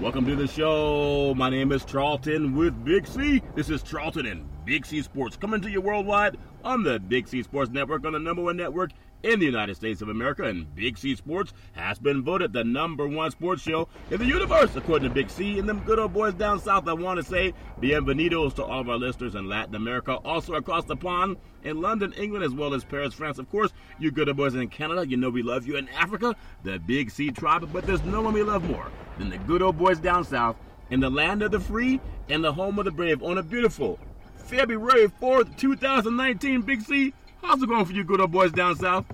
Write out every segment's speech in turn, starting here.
Welcome to the show. My name is Charlton with Big C. This is Charlton and Big C Sports coming to you worldwide on the Big C Sports Network on the number one network in the United States of America. And Big C Sports has been voted the number one sports show in the universe, according to Big C. And them good old boys down south, I want to say bienvenidos to all of our listeners in Latin America, also across the pond in London, England, as well as Paris, France. Of course, you good old boys in Canada, you know we love you. In Africa, the Big C tribe, but there's no one we love more than the good old boys down south in the land of the free and the home of the brave on a beautiful February 4th, 2019. Big C, how's it going for you good old boys down south?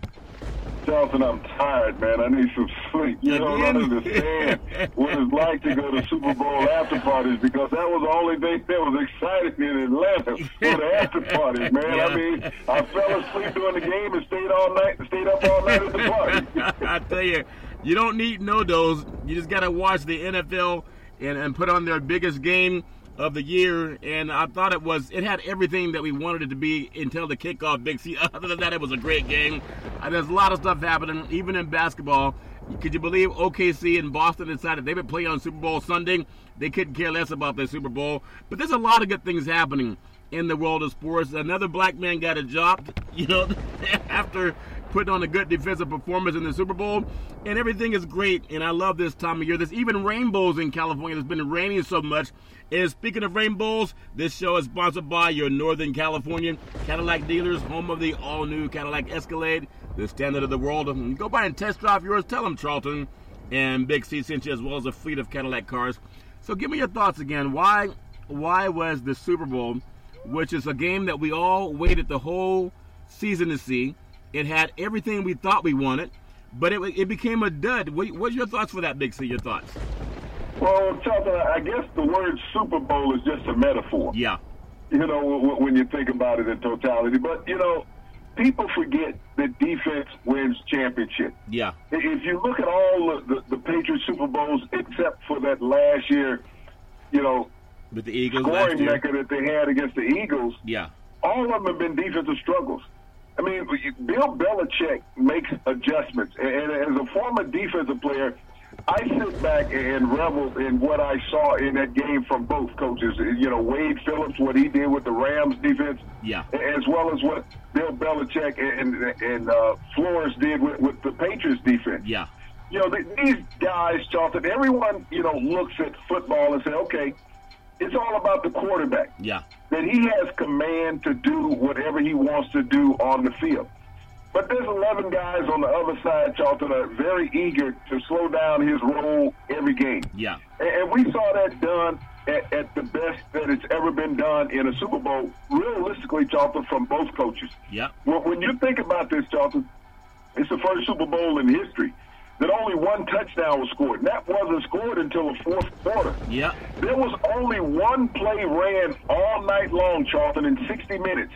Johnson, I'm tired, man. I need some sleep. You don't understand what it's like to go to Super Bowl after parties because that was the only thing that was exciting in Atlanta for the after parties, man. Yeah. I mean, I fell asleep during the game and stayed all night, stayed up all night at the party. I tell you, you don't need no dose. You just got to watch the NFL and, and put on their biggest game of the year. And I thought it was, it had everything that we wanted it to be until the kickoff. Big C. Other than that, it was a great game. And there's a lot of stuff happening, even in basketball. Could you believe OKC and Boston decided they would play on Super Bowl Sunday? They couldn't care less about their Super Bowl. But there's a lot of good things happening in the world of sports. Another black man got a job, you know, after putting on a good defensive performance in the Super Bowl, and everything is great. And I love this time of year. There's even rainbows in California. It's been raining so much. And speaking of rainbows, this show is sponsored by your Northern California Cadillac dealers, home of the all-new Cadillac Escalade, the standard of the world. Go by and test drive yours. Tell them Charlton and Big C sent you, as well as a fleet of Cadillac cars. So give me your thoughts again. Why, why was the Super Bowl, which is a game that we all waited the whole season to see, it had everything we thought we wanted, but it, it became a dud. What, what's your thoughts for that, Big C? Your thoughts? Well, Charlton, I guess the word Super Bowl is just a metaphor. Yeah. You know, when you think about it in totality. But, you know, people forget that defense wins championship. Yeah. If you look at all the, the, the Patriots Super Bowls, except for that last year, you know, with the Eagles scoring record that they had against the Eagles, yeah, all of them have been defensive struggles. I mean, Bill Belichick makes adjustments, and as a former defensive player, I sit back and revel in what I saw in that game from both coaches. You know, Wade Phillips, what he did with the Rams defense, yeah, as well as what Bill Belichick and and uh, Flores did with, with the Patriots defense. Yeah, you know, these guys, Charlton. Everyone, you know, looks at football and say, okay, it's all about the quarterback. Yeah. That he has command to do whatever he wants to do on the field. But there's 11 guys on the other side, Charlton, are very eager to slow down his role every game. Yeah. And, and we saw that done at, at, the best that it's ever been done in a Super Bowl, realistically, Charlton, from both coaches. Yeah. Well, when you think about this, Charlton, it's the first Super Bowl in history that only one touchdown was scored. And that wasn't scored until the fourth quarter. Yeah. There was only one play ran all night long, Charlton, in 60 minutes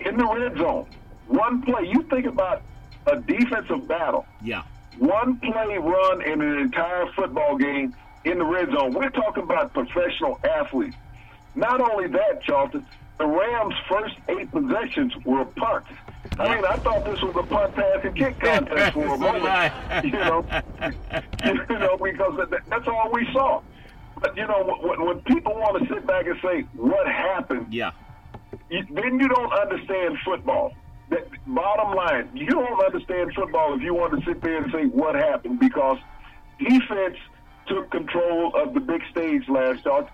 in the red zone. One play. You think about a defensive battle. Yeah. One play run in an entire football game in the red zone. We're talking about professional athletes. Not only that, Charlton, the Rams' first eight possessions were punts. I mean, I thought this was a punt, pass, and kick contest for a moment. you know, you know, because that's all we saw. But you know, when, when people want to sit back and say what happened, yeah, you, then you don't understand football. That, bottom line, you don't understand football if you want to sit there and say what happened because defense took control of the big stage last year.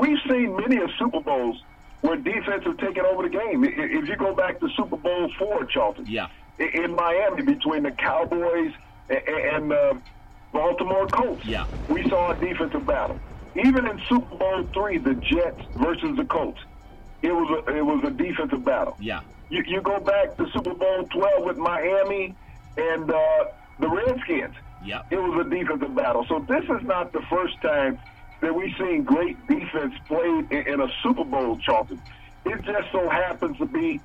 We've seen many of Super Bowls where defense has taken over the game. If you go back to Super Bowl four, Charlton, yeah, in Miami between the Cowboys and the Baltimore Colts, yeah, we saw a defensive battle. Even in Super Bowl three, the Jets versus the Colts, it was a, it was a defensive battle. Yeah. You, you go back to Super Bowl 12 with Miami and uh, the Redskins. Yep. It was a defensive battle. So this is not the first time that we've seen great defense played in, in a Super Bowl, Charlton. It just so happens to be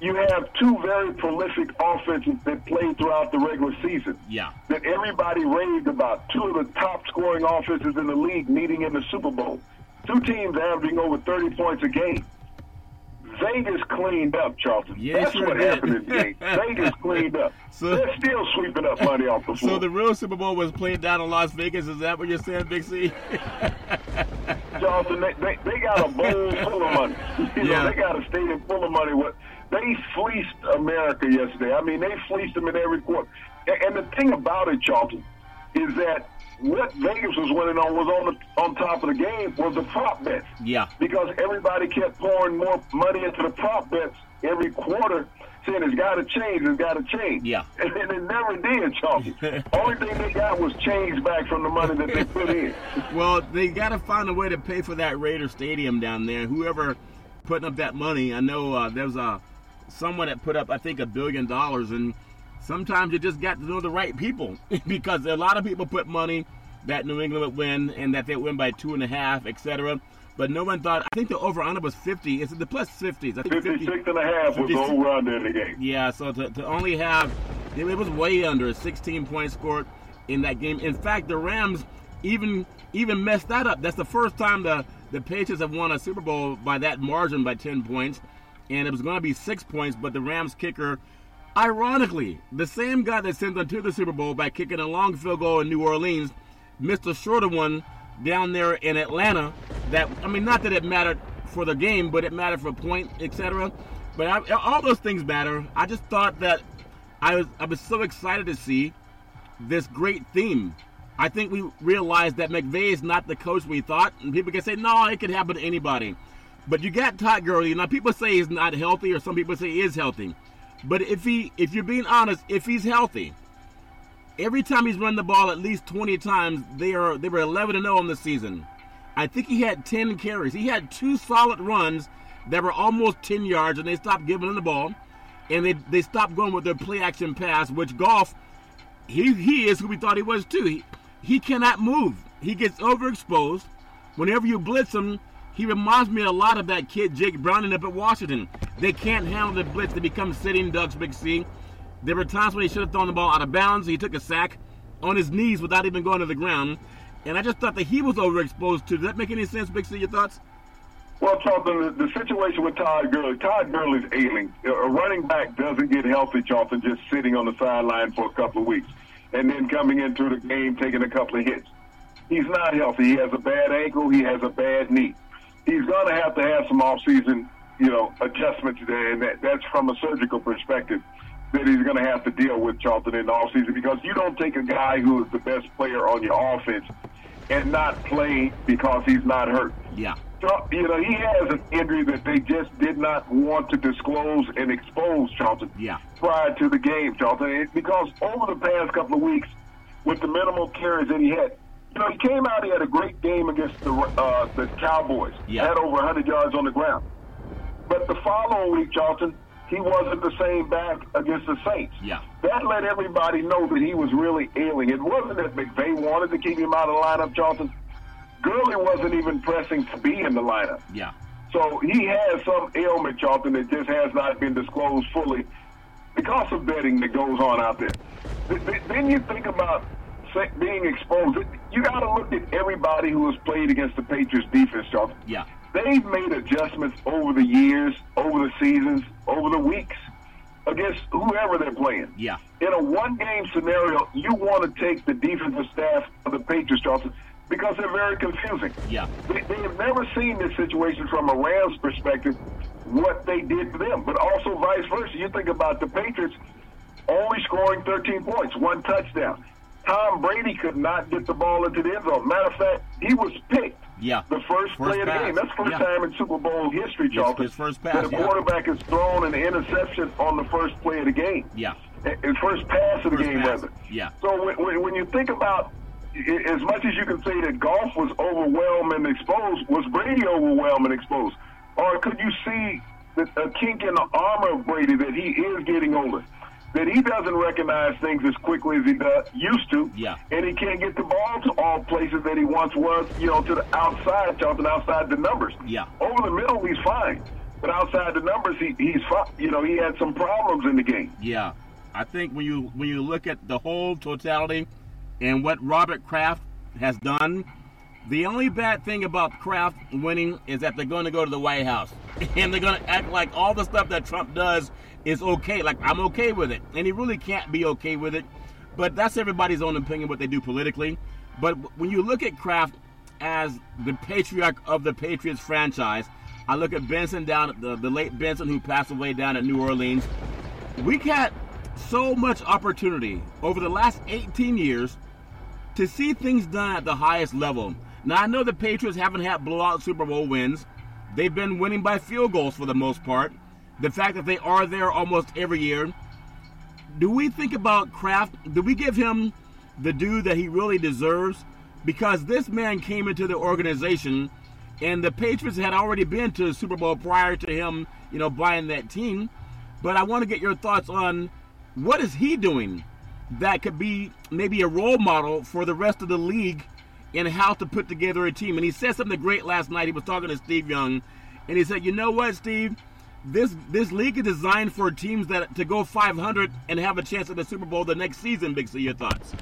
you have two very prolific offenses that played throughout the regular season. Yeah. That everybody raved about. Two of the top scoring offenses in the league meeting in the Super Bowl. Two teams averaging over 30 points a game. Vegas cleaned up, Charlton. Yeah, That's sure what did. happened in the game. Vegas cleaned up. So- They're still sweeping up money off the floor. So the real Super Bowl was played down in Las Vegas. Is that what you're saying, Big C? Charlton, they, they, they got a bowl full of money. You Yeah. know, they got a stadium full of money. What they fleeced America yesterday. I mean, they fleeced them in every quarter. And, and the thing about it, Charlton, is that what Vegas was winning on was on the on top of the game was the prop bets. Yeah. Because everybody kept pouring more money into the prop bets every quarter, saying it's got to change, it's got to change. Yeah. And, and it never did, Charlton. Only thing they got was change back from the money that they put in. Well, they got to find a way to pay for that Raider Stadium down there. Whoever putting up that money, I know uh, there was a someone that put up, I think, a billion dollars, and sometimes you just got to know the right people because a lot of people put money that New England would win and that they would win by two and a half, etc. But no one thought. I think the over under was fifty. It's the plus plus fifties. I think 56 and a half was the over under in the game. Yeah, so to, to only have it was way under a 16 point score in that game. In fact, the Rams even even messed that up. That's the first time the the Patriots have won a Super Bowl by that margin by 10 points, and it was going to be six points, but the Rams kicker. Ironically, the same guy that sent them to the Super Bowl by kicking a long field goal in New Orleans missed a shorter one down there in Atlanta. That I mean, not that it mattered for the game, but it mattered for point, etc. But I, all those things matter. I just thought that I was I was so excited to see this great theme. I think we realized that McVay is not the coach we thought, and people can say, no, it could happen to anybody. But you got Todd Gurley. Now people say he's not healthy, or some people say he is healthy. But if he, if you're being honest, if he's healthy, every time he's run the ball at least 20 times, they are they were 11 and 0 in the season. I think he had 10 carries. He had two solid runs that were almost 10 yards, and they stopped giving him the ball, and they they stopped going with their play action pass, which Goff he he is who we thought he was too. He, he cannot move. He gets overexposed. Whenever you blitz him, he reminds me a lot of that kid Jake Browning up at Washington. They can't handle the blitz. They become sitting ducks, Big C. There were times when he should have thrown the ball out of bounds. He took a sack on his knees without even going to the ground. And I just thought that he was overexposed too. Does that make any sense, Big C? Your thoughts? Well, Charlton, the, the situation with Todd Gurley, Todd Gurley's ailing. A running back doesn't get healthy, Charlton, just sitting on the sideline for a couple of weeks and then coming into the game taking a couple of hits. He's not healthy. He has a bad ankle. He has a bad knee. He's going to have to have some off-season, you know, adjustments there, and that, that's from a surgical perspective that he's going to have to deal with Charlton in the offseason because you don't take a guy who is the best player on your offense and not play because he's not hurt. Yeah. So, you know, he has an injury that they just did not want to disclose and expose, Charlton, Yeah. prior to the game, Charlton. Because over the past couple of weeks, with the minimal carries that he had, you know, he came out, he had a great game against the uh, the Cowboys. Yeah. Had over 100 yards on the ground. But the following week, Charlton, he wasn't the same back against the Saints. Yeah. That let everybody know that he was really ailing. It wasn't that McVay wanted to keep him out of the lineup, Charlton. Gurley wasn't even pressing to be in the lineup. Yeah. So he has some ailment, Charlton, that just has not been disclosed fully because of betting that goes on out there. Th- th- Then you think about being exposed. You got to look at everybody who has played against the Patriots defense, Charlton. Yeah. They've made adjustments over the years, over the seasons, over the weeks against whoever they're playing. Yeah. In a one game scenario, you want to take the defensive staff of the Patriots, Charlton, because they're very confusing. Yeah. They, they have never seen this situation from a Rams perspective, what they did to them, but also vice versa. You think about the Patriots only scoring 13 points, one touchdown. Tom Brady could not get the ball into the end zone. Matter of fact, he was picked Yeah. the first, First play of the game. That's the first Yeah. time in Super Bowl history, Charlton. his first pass, That a yeah. quarterback has thrown an interception on the first play of the game. Yeah. His first pass of the First game, pass. rather. Yeah. So when, when, when you think about, as much as you can say that Goff was overwhelmed and exposed, was Brady overwhelmed and exposed? Or could you see the, a kink in the armor of Brady that he is getting older? That he doesn't recognize things as quickly as he does, used to. Yeah. And he can't get the ball to all places that he once was, you know, to the outside, Charlton, outside the numbers. Yeah. Over the middle, he's fine. But outside the numbers, he, he's fine. You know, he had some problems in the game. Yeah, I think when you when you look at the whole totality and what Robert Kraft has done, the only bad thing about Kraft winning is that they're going to go to the White House and they're going to act like all the stuff that Trump does is okay. Like I'm okay with it, and he really can't be okay with it. But that's everybody's own opinion what they do politically. But when you look at Kraft as the patriarch of the Patriots franchise, I look at Benson down the, the late Benson who passed away down at New Orleans. We got so much opportunity over the last 18 years to see things done at the highest level. Now I know the Patriots haven't had blowout Super Bowl wins. They've been winning by field goals for the most part. The fact that they are there almost every year. Do we think about Kraft? Do we give him the due that he really deserves? Because this man came into the organization and the Patriots had already been to the Super Bowl prior to him, you know, buying that team. But I want to get your thoughts on what is he doing that could be maybe a role model for the rest of the league in how to put together a team. And he said something great last night. He was talking to Steve Young, and he said, "You know what, Steve? This this league is designed for teams that to go 500 and have a chance at the Super Bowl the next season." Big C, your thoughts?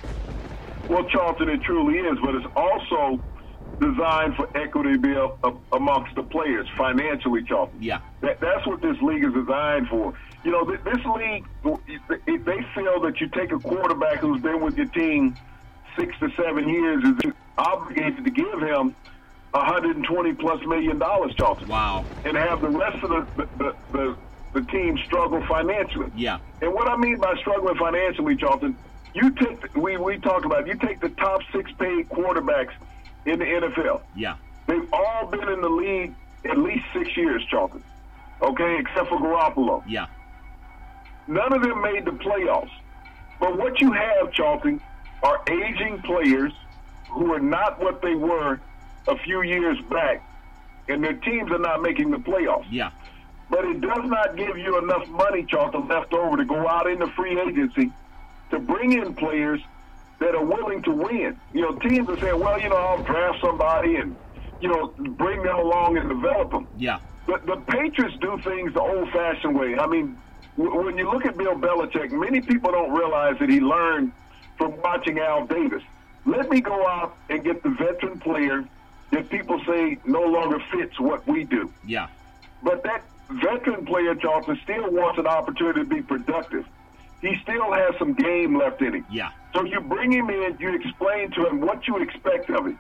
Well, Charlton, it truly is, but it's also designed for equity to be a, a, amongst the players financially, Charlton. Yeah. That, that's what this league is designed for. You know, th- this league, if they feel that you take a quarterback who's been with your team six to seven years, is obligated to give him 120 plus million dollars, Charlton. Wow. And have the rest of the the, the, the, the team struggle financially. Yeah. And what I mean by struggling financially, Charlton, you take we we talked about you take the top six paid quarterbacks in the NFL. Yeah. They've all been in the league at least six years, Charlton. Okay, except for Garoppolo. Yeah. None of them made the playoffs. But what you have, Charlton, are aging players who are not what they were a few years back, and their teams are not making the playoffs. Yeah. But it does not give you enough money, Charlton, left over to go out into free agency to bring in players that are willing to win. You know, teams are saying, well, you know, I'll draft somebody and, you know, bring them along and develop them. Yeah. But the Patriots do things the old-fashioned way. I mean, w- when you look at Bill Belichick, many people don't realize that he learned from watching Al Davis. Let me go out and get the veteran player that people say no longer fits what we do. Yeah. But that veteran player, Charlton, still wants an opportunity to be productive. He still has some game left in him. Yeah. So you bring him in, you explain to him what you expect of him.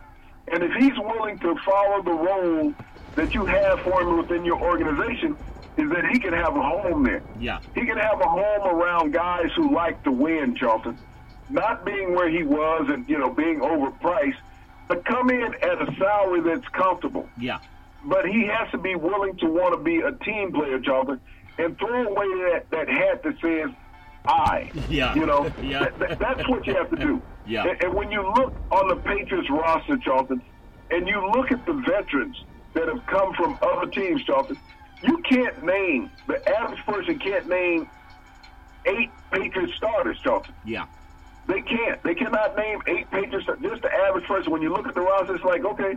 And if he's willing to follow the role that you have for him within your organization, is that he can have a home there. Yeah. He can have a home around guys who like to win, Charlton. Not being where he was and, you know, being overpriced, but come in at a salary that's comfortable. Yeah. But he has to be willing to want to be a team player, Charlton, and throw away that, that hat that says, I. Yeah. You know, Yeah. that- that- that's what you have to do. Yeah. And, and when you look on the Patriots roster, Charlton, and you look at the veterans that have come from other teams, Charlton, you can't name, the average person can't name eight Patriots starters, Charlton. Yeah. They can't. They cannot name eight Patriots. Just the average person. When you look at the roster, it's like, okay,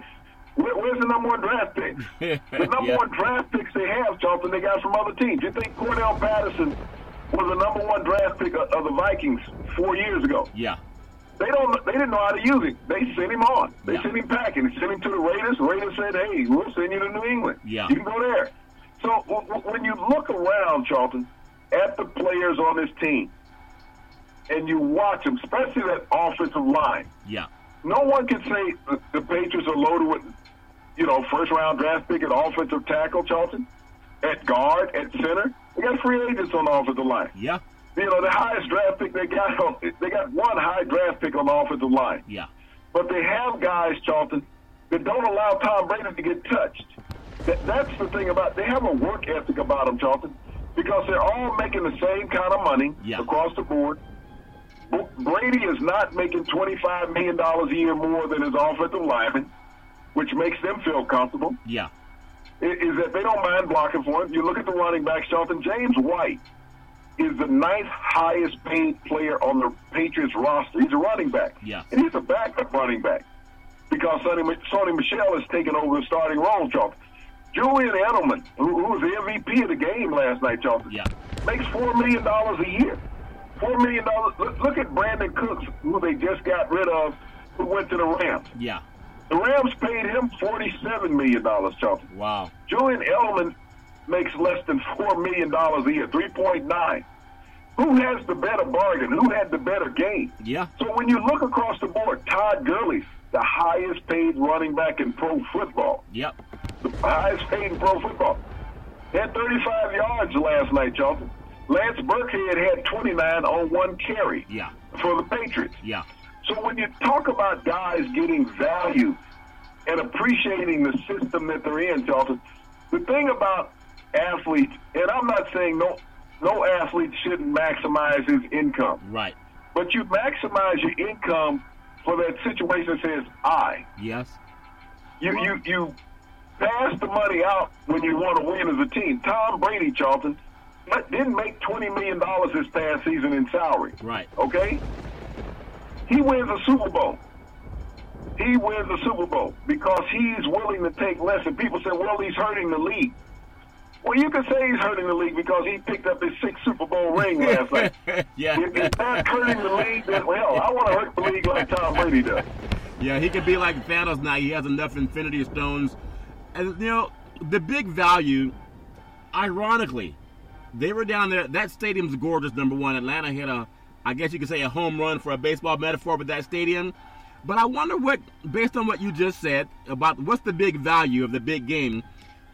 where, where's the number one draft pick? the number Yeah. one draft picks they have, Charlton, they got from other teams. You think Cordarrelle Patterson was the number one draft pick of, of the Vikings four years ago? Yeah. They don't. They didn't know how to use him. They sent him on. They Yeah. sent him packing. They sent him to the Raiders. The Raiders said, "Hey, we'll send you to New England. Yeah. You can go there." So w- w- when you look around, Charlton, at the players on this team, and you watch them, especially that offensive line, Yeah. no one can say the, the Patriots are loaded with, you know, first round draft pick at offensive tackle, Charlton, at guard, at center. They got free agents on the offensive line. Yeah. You know, the highest draft pick they got, on, they got one high draft pick on the offensive line. Yeah. But they have guys, Charlton, that don't allow Tom Brady to get touched. That, that's the thing about they have a work ethic about them, Charlton, because they're all making the same kind of money Yeah. across the board. Brady is not making $25 million a year more than his offensive lineman, which makes them feel comfortable. Yeah. Is that they don't mind blocking for him. You look at the running back, Charlton. James White is the ninth highest paid player on the Patriots roster. He's a running back. Yeah. And he's a backup running back because Sonny, Sony Michel has taken over the starting role, Charles. Julian Edelman, who, who was the MVP of the game last night, Charles, Yeah. makes $4 million a year. $4 million. Look, look at Brandin Cooks, who they just got rid of, who went to the Rams. Yeah. The Rams paid him $47 million, Charles. Wow. Julian Edelman makes less than four million dollars a year, three point nine. Who has the better bargain? Who had the better game? Yeah. So when you look across the board, Todd Gurley's the highest paid running back in pro football. Yep. The highest paid in pro football. Had 35 yards last night, Charlton. Lance Burkhead had 29 on one carry Yeah. for the Patriots. Yeah. So when you talk about guys getting value and appreciating the system that they're in, Charlton, the thing about athletes, and I'm not saying no no athlete shouldn't maximize his income, Right. but you maximize your income for that situation that says I. Yes. You you you pass the money out when you want to win as a team. Tom Brady, Charlton, didn't make twenty million dollars this past season in salary. Right. Okay? He wins a Super Bowl. He wins a Super Bowl because he's willing to take less. And people say, well, he's hurting the league. Well, you can say he's hurting the league because he picked up his sixth Super Bowl ring last night. yeah. If hurting the league, then, well, I want to hurt the league like Tom Brady does. Yeah, he could be like Thanos now. He has enough Infinity Stones. And, you know, the big value, ironically, they were down there. That stadium's gorgeous, number one. Atlanta hit a, I guess you could say, a home run for a baseball metaphor with that stadium. But I wonder what, based on what you just said about what's the big value of the big game,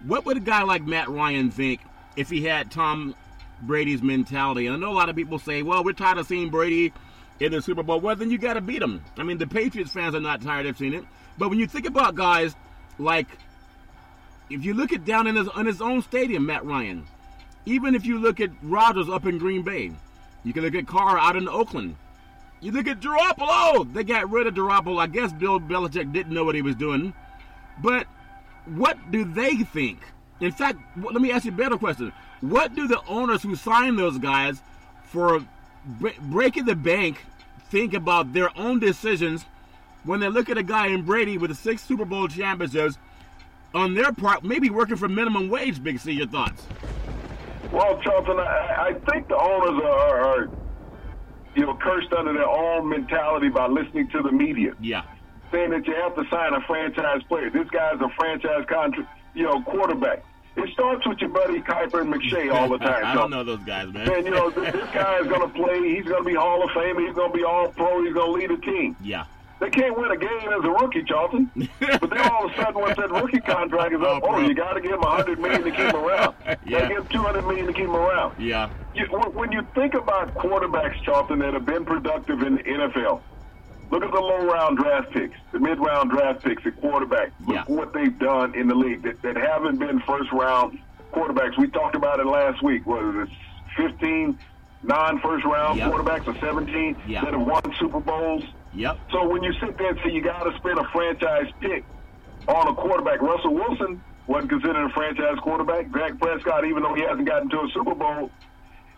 what would a guy like Matt Ryan think if he had Tom Brady's mentality? And I know a lot of people say, well, we're tired of seeing Brady in the Super Bowl. Well, then you got to beat him. I mean, the Patriots fans are not tired of seeing it. But when you think about guys like, if you look at down in his, in his own stadium, Matt Ryan, even if you look at Rodgers up in Green Bay, you can look at Carr out in Oakland. You look at Garoppolo. They got rid of Garoppolo. I guess Bill Belichick didn't know what he was doing. But what do they think? In fact, let me ask you a better question. What do the owners who signed those guys for bre- breaking the bank think about their own decisions when they look at a guy in Brady with six Super Bowl championships on their part, maybe working for minimum wage? Big C, your thoughts? Well, Charlton, I, I think the owners are, are, you know, cursed under their own mentality by listening to the media. Yeah, saying that you have to sign a franchise player. This guy's a franchise contract, you know, quarterback. It starts with your buddy Kiper and McShay all the time. I don't know those guys, man. And you know, this, this guy is going to play. He's going to be Hall of Fame. He's going to be All Pro. He's going to lead a team. Yeah, They can't win a game as a rookie, Charlton. but then all of a sudden, once that rookie contract is up, Oh, oh, you got to give him a hundred million to keep him around. Yeah. Got to give him two hundred million to keep him around. yeah, You, when you think about quarterbacks, Charlton, that have been productive in the NFL, look at the low round draft picks, the mid round draft picks at quarterback. Look Yeah. what they've done in the league that, that haven't been first round quarterbacks. We talked about it last week. What is it, 15 non first round Yep. quarterbacks or 17 Yeah. that have won Super Bowls? Yep, So when you sit there and say you got to spend a franchise pick on a quarterback, Russell Wilson wasn't considered a franchise quarterback. Dak Prescott, even though he hasn't gotten to a Super Bowl,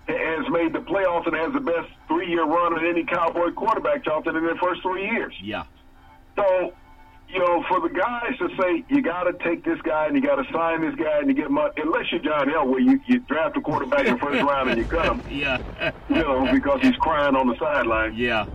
has made the playoffs and has the best three-year run of any Cowboy quarterback, Charlton, in their first three years. yeah, So, you know, for the guys to say you got to take this guy and you got to sign this guy and you get money, unless you're John Elway, you, you draft a quarterback in the first round and you cut him, yeah, you know, because he's crying on the sideline. yeah.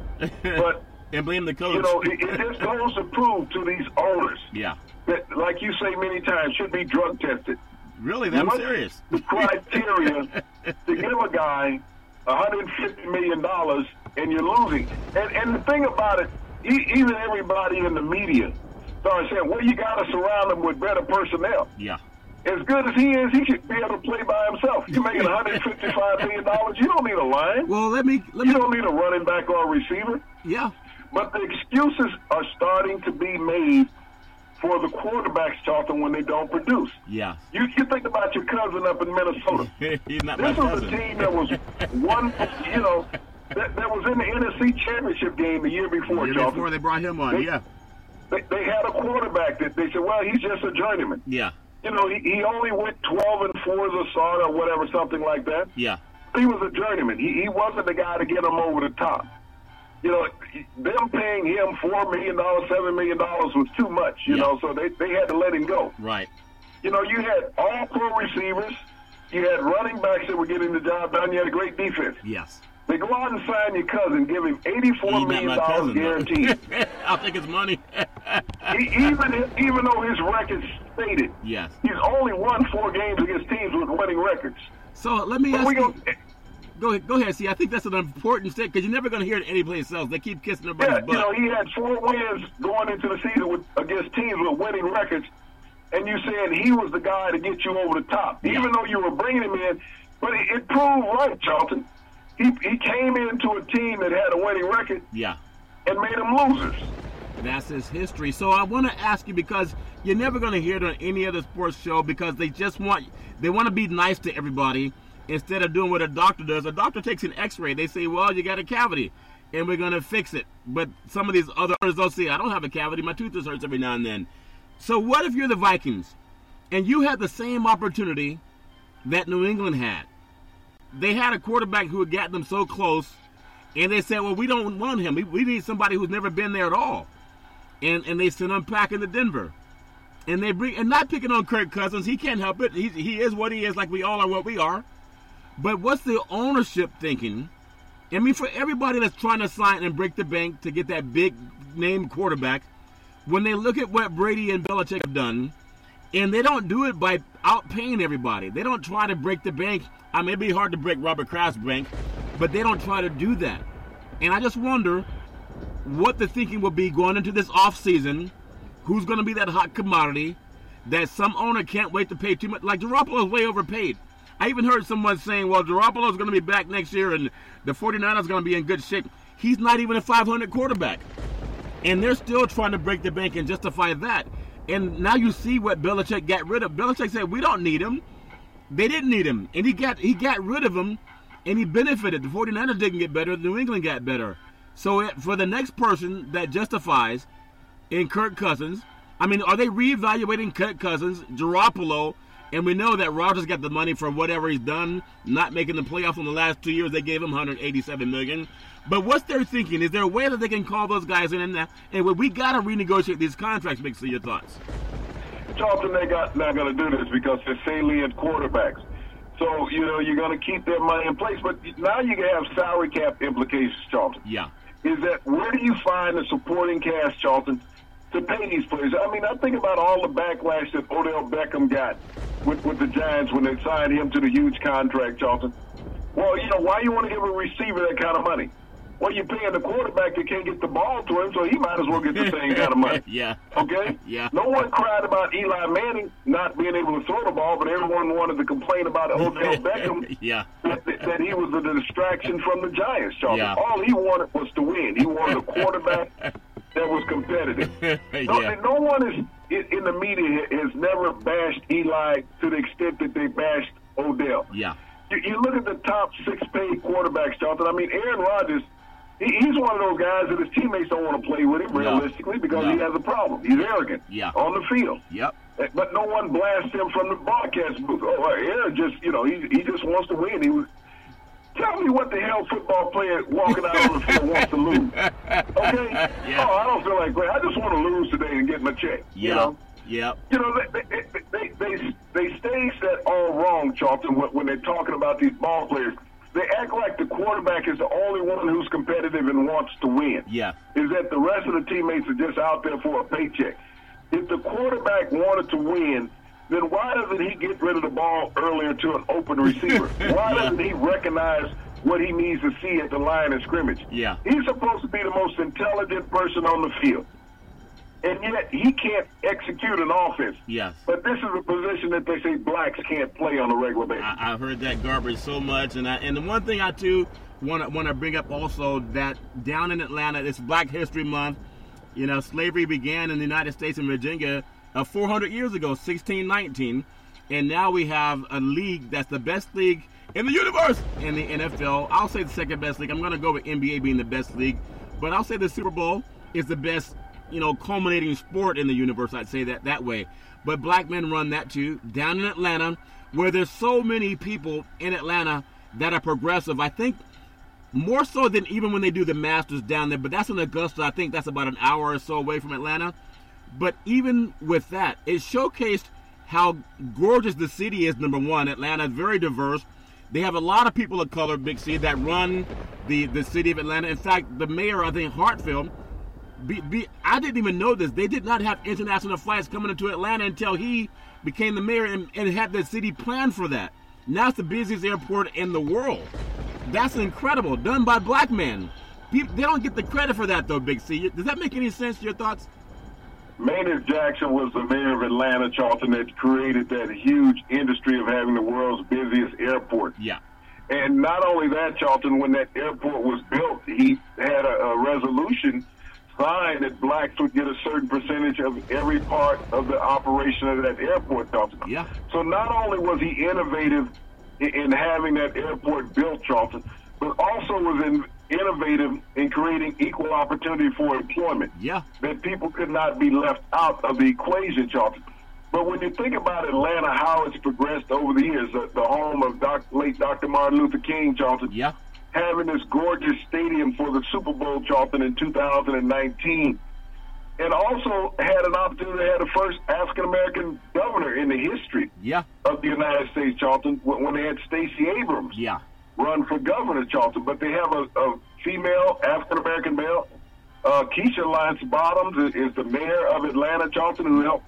But and blame the coach. you know, it, it just goes to prove to these owners yeah, that, like you say many times, should be drug tested. really, I'm What's serious. The criteria to give a guy 150 million dollars and you're losing. And and the thing about it, e- even everybody in the media started saying, "Well, you got to surround him with better personnel." Yeah, As good as he is, he should be able to play by himself. You're making 155 million dollars. You don't need a line. well, let me let You me. don't need a running back or a receiver. Yeah, But the excuses are starting to be made for the quarterbacks, Charlton, when they don't produce. yeah. You, you think about your cousin up in Minnesota. He's not my This was a team that was one, you know, that, that was in the NFC Championship game the year before, Year Charlton. before they brought him on. They- Yeah, They, they had a quarterback that they said, well, he's just a journeyman. yeah, You know, he, he only went 12 and 4 as a starter or whatever, something like that. yeah, he was a journeyman. He, he wasn't the guy to get him over the top. You know, them paying him four million dollars, seven million dollars was too much. You Yeah. know, so they they had to let him go. Right. You know, you had all pro receivers, you had running backs that were getting the job done. You had a great defense. Yes. They go out and sign your cousin, give him eighty-four million dollars guaranteed. I'll take his money. he, even even though his record stated, yes. he's only won four games against teams with winning records. So let me But ask you. go, Go ahead. Go ahead. See, I think that's an important step because you're never going to hear it anyplace else. They keep kissing their yeah, buddy's you know, he had four wins going into the season with, against teams with winning records, and you saying he was the guy to get you over the top, even though you were bringing him in. But it, it proved right, Charlton. He he came into a team that had a winning record Yeah. and made them losers. That's his history. So I want to ask you because you're never going to hear it on any other sports show because they just want they want to be nice to everybody instead of doing what a doctor does. A doctor takes an X-ray. They say, "Well, you got a cavity, and we're going to fix it." But some of these other others don't say, "I don't have a cavity. My tooth just hurts every now and then." So what if you're the Vikings and you had the same opportunity that New England had? They had a quarterback who had gotten them so close, and they said, "Well, we don't want him. We, we need somebody who's never been there at all." and and they sent him packing to Denver. And they bring and not picking on Kirk Cousins, he can't help it. He he is what he is, like we all are what we are. But what's the ownership thinking? I mean, for everybody that's trying to sign and break the bank to get that big name quarterback, when they look at what Brady and Belichick have done, and they don't do it by outpaying everybody. They don't try to break the bank. I mean, it'd be hard to break Robert Kraft's bank, but they don't try to do that. And I just wonder what the thinking will be going into this offseason. Who's going to be that hot commodity that some owner can't wait to pay too much? Like Garoppolo is way overpaid. I even heard someone saying, well, Garoppolo's going to be back next year and the 49ers going to be in good shape. He's not even a 500 quarterback. And they're still trying to break the bank and justify that. And now you see what Belichick got rid of. Belichick said, we don't need him. They didn't need him. And he got he got rid of him and he benefited. The 49ers didn't get better. New England got better. So it, for the next person that justifies in Kirk Cousins, I mean, are they reevaluating Kirk Cousins, Garoppolo, and we know that Rodgers got the money for whatever he's done, not making the playoffs in the last two years. They gave him 187 million. But what's their thinking? Is there a way that they can call those guys in and, that- and we got to renegotiate these contracts? Mix your thoughts. Charlton, they got not going to do this because they're salient quarterbacks. So you know you're going to keep their money in place, but now you have salary cap implications, Charlton. Yeah. Is that where do you find the supporting cast, Charlton, to pay these players? I mean, I think about all the backlash that Odell Beckham got with with the Giants when they signed him to the huge contract, Charlton. Well, you know why you want to give a receiver that kind of money? Well, you're paying the quarterback that can't get the ball to him, so he might as well get the same kind of money. yeah. Okay? Yeah. No one cried about Eli Manning not being able to throw the ball, but everyone wanted to complain about Odell Beckham yeah. that, that, he was a distraction from the Giants, Charlie. Yeah. All he wanted was to win. He wanted a quarterback that was competitive. No, yeah. no one is in, the media has never bashed Eli to the extent that they bashed Odell. Yeah. You, you look at the top six paid quarterbacks, Jonathan. I mean, Aaron Rodgers, he, he's one of those guys that his teammates don't want to play with him No. realistically because No. he has a problem. He's arrogant Yeah. on the field. Yep. Eh, but no one blasts him from the broadcast booth. Oh, Aaron just, you know, he, he just wants to win. He was. Tell me what the hell football player walking out on the field wants to lose. Okay? Yeah. Oh, I don't feel like playing. I just want to lose today and get my check. Yeah. You know? Yep. You know, they they they they, they stage that all wrong, Charlton, when they're talking about these ball players. They act like the quarterback is the only one who's competitive and wants to win. Yeah. Is that the rest of the teammates are just out there for a paycheck? If the quarterback wanted to win, then why doesn't he get rid of the ball earlier to an open receiver? Why doesn't he recognize what he needs to see at the line of scrimmage? Yeah. He's supposed to be the most intelligent person on the field. And yet he can't execute an offense. Yes. But this is a position that they say blacks can't play on a regular basis. I, I've heard that garbage so much, and I, and the one thing I do want to want to bring up also that down in Atlanta, it's Black History Month. You know, slavery began in the United States in Virginia uh, 400 years ago, 1619, and now we have a league that's the best league in the universe in the NFL. I'll say the second best league. I'm going to go with NBA being the best league, but I'll say the Super Bowl is the best, you know, culminating sport in the universe. I'd say that that way. But black men run that too down in Atlanta, where there's so many people in Atlanta that are progressive. I think more so than even when they do the Masters down there, but that's in Augusta. I think that's about an hour or so away from Atlanta. But even with that, it showcased how gorgeous the city is. Number one, Atlanta is very diverse. They have a lot of people of color, Big C, that run the, the city of Atlanta. In fact, the mayor, I think, Hartsfield, be, be, I didn't even know this. They did not have international flights coming into Atlanta until he became the mayor and, and had the city planned for that. Now it's the busiest airport in the world. That's incredible. Done by black men. People, they don't get the credit for that, though, Big C. Does that make any sense? To your thoughts? Maynard Jackson was the mayor of Atlanta, Charlton, that created that huge industry of having the world's busiest airport. Yeah. And not only that, Charlton, when that airport was built, he had a, a resolution signed that blacks would get a certain percentage of every part of the operation of that airport, Charlton. Yeah. So not only was he innovative in, in having that airport built, Charlton, but also was in, innovative in creating equal opportunity for employment. Yeah. That people could not be left out of the equation, Charlton. But when you think about Atlanta, how it's progressed over the years, the, the home of doc, late Dr. Martin Luther King, Charlton, Yeah. having this gorgeous stadium for the Super Bowl, Charlton, in 2019. And also had an opportunity to have the first African American governor in the history Yeah. of the United States, Charlton, when when they had Stacey Abrams Yeah. Run for governor, of Charleston, But they have a, a female African American male. Uh, Keisha Lance Bottoms is, is the mayor of Atlanta, Charleston, who helped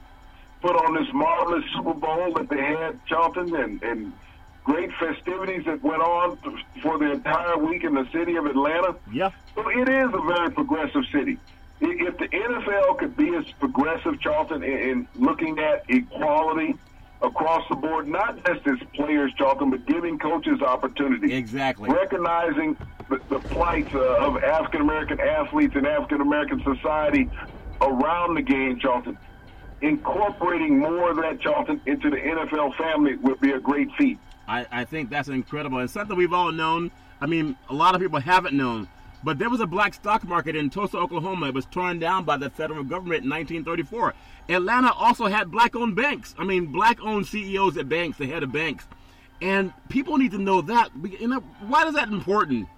put on this marvelous Super Bowl that they had, Charleston and, and great festivities that went on for the entire week in the city of Atlanta. Yeah. So it is a very progressive city. If the NFL could be as progressive, Charleston, in, in looking at equality across the board, not just as players, Charlton, but giving coaches opportunity, Exactly. recognizing the, the plight uh, of African American athletes and African American society around the game, Charlton. Incorporating more of that, Charlton, into the NFL family would be a great feat. I, I think that's incredible. And something we've all known. I mean, a lot of people haven't known. But there was a black stock market in Tulsa, Oklahoma. It was torn down by the federal government in 1934. Atlanta also had black owned banks. I mean, black owned CEOs at banks, the head of banks. And people need to know that. Why is that important?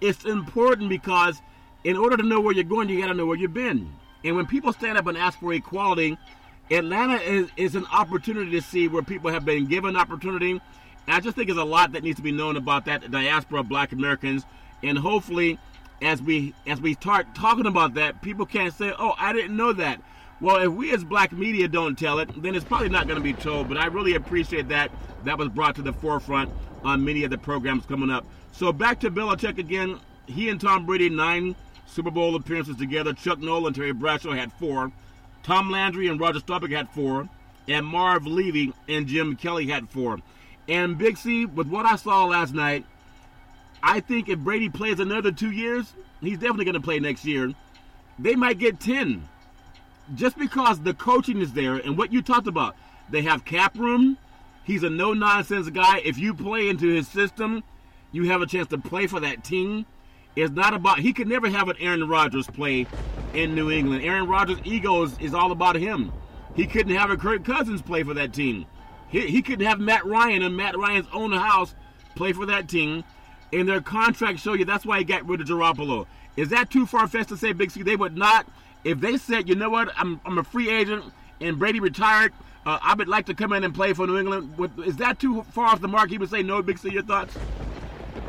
It's important because in order to know where you're going, you got to know where you've been. And when people stand up and ask for equality, Atlanta is, is an opportunity to see where people have been given opportunity. And I just think there's a lot that needs to be known about that diaspora of black Americans. And hopefully, as we as we start talking about that, people can't say, "Oh, I didn't know that." Well, if we as black media don't tell it, then it's probably not going to be told. But I really appreciate that that was brought to the forefront on many of the programs coming up. So back to Belichick again. He and Tom Brady nine Super Bowl appearances together. Chuck Nolan, and Terry Bradshaw had four. Tom Landry and Roger Staubach had four, and Marv Levy and Jim Kelly had four. And Big C, with what I saw last night, I think if Brady plays another two years, he's definitely going to play next year. They might get 10 just because the coaching is there and what you talked about. They have cap room. He's a no nonsense guy. If you play into his system, you have a chance to play for that team. It's not about, he could never have an Aaron Rodgers play in New England. Aaron Rodgers' ego is, is all about him. He couldn't have a Kirk Cousins play for that team. He, he couldn't have Matt Ryan and Matt Ryan's own house play for that team. And their contracts show you that's why he got rid of Garoppolo. Is that too far fetched to say, Big C? They would not. If they said, you know what, I'm, I'm a free agent and Brady retired, uh, I would like to come in and play for New England. Would, is that too far off the mark? He would say, no, Big C, your thoughts?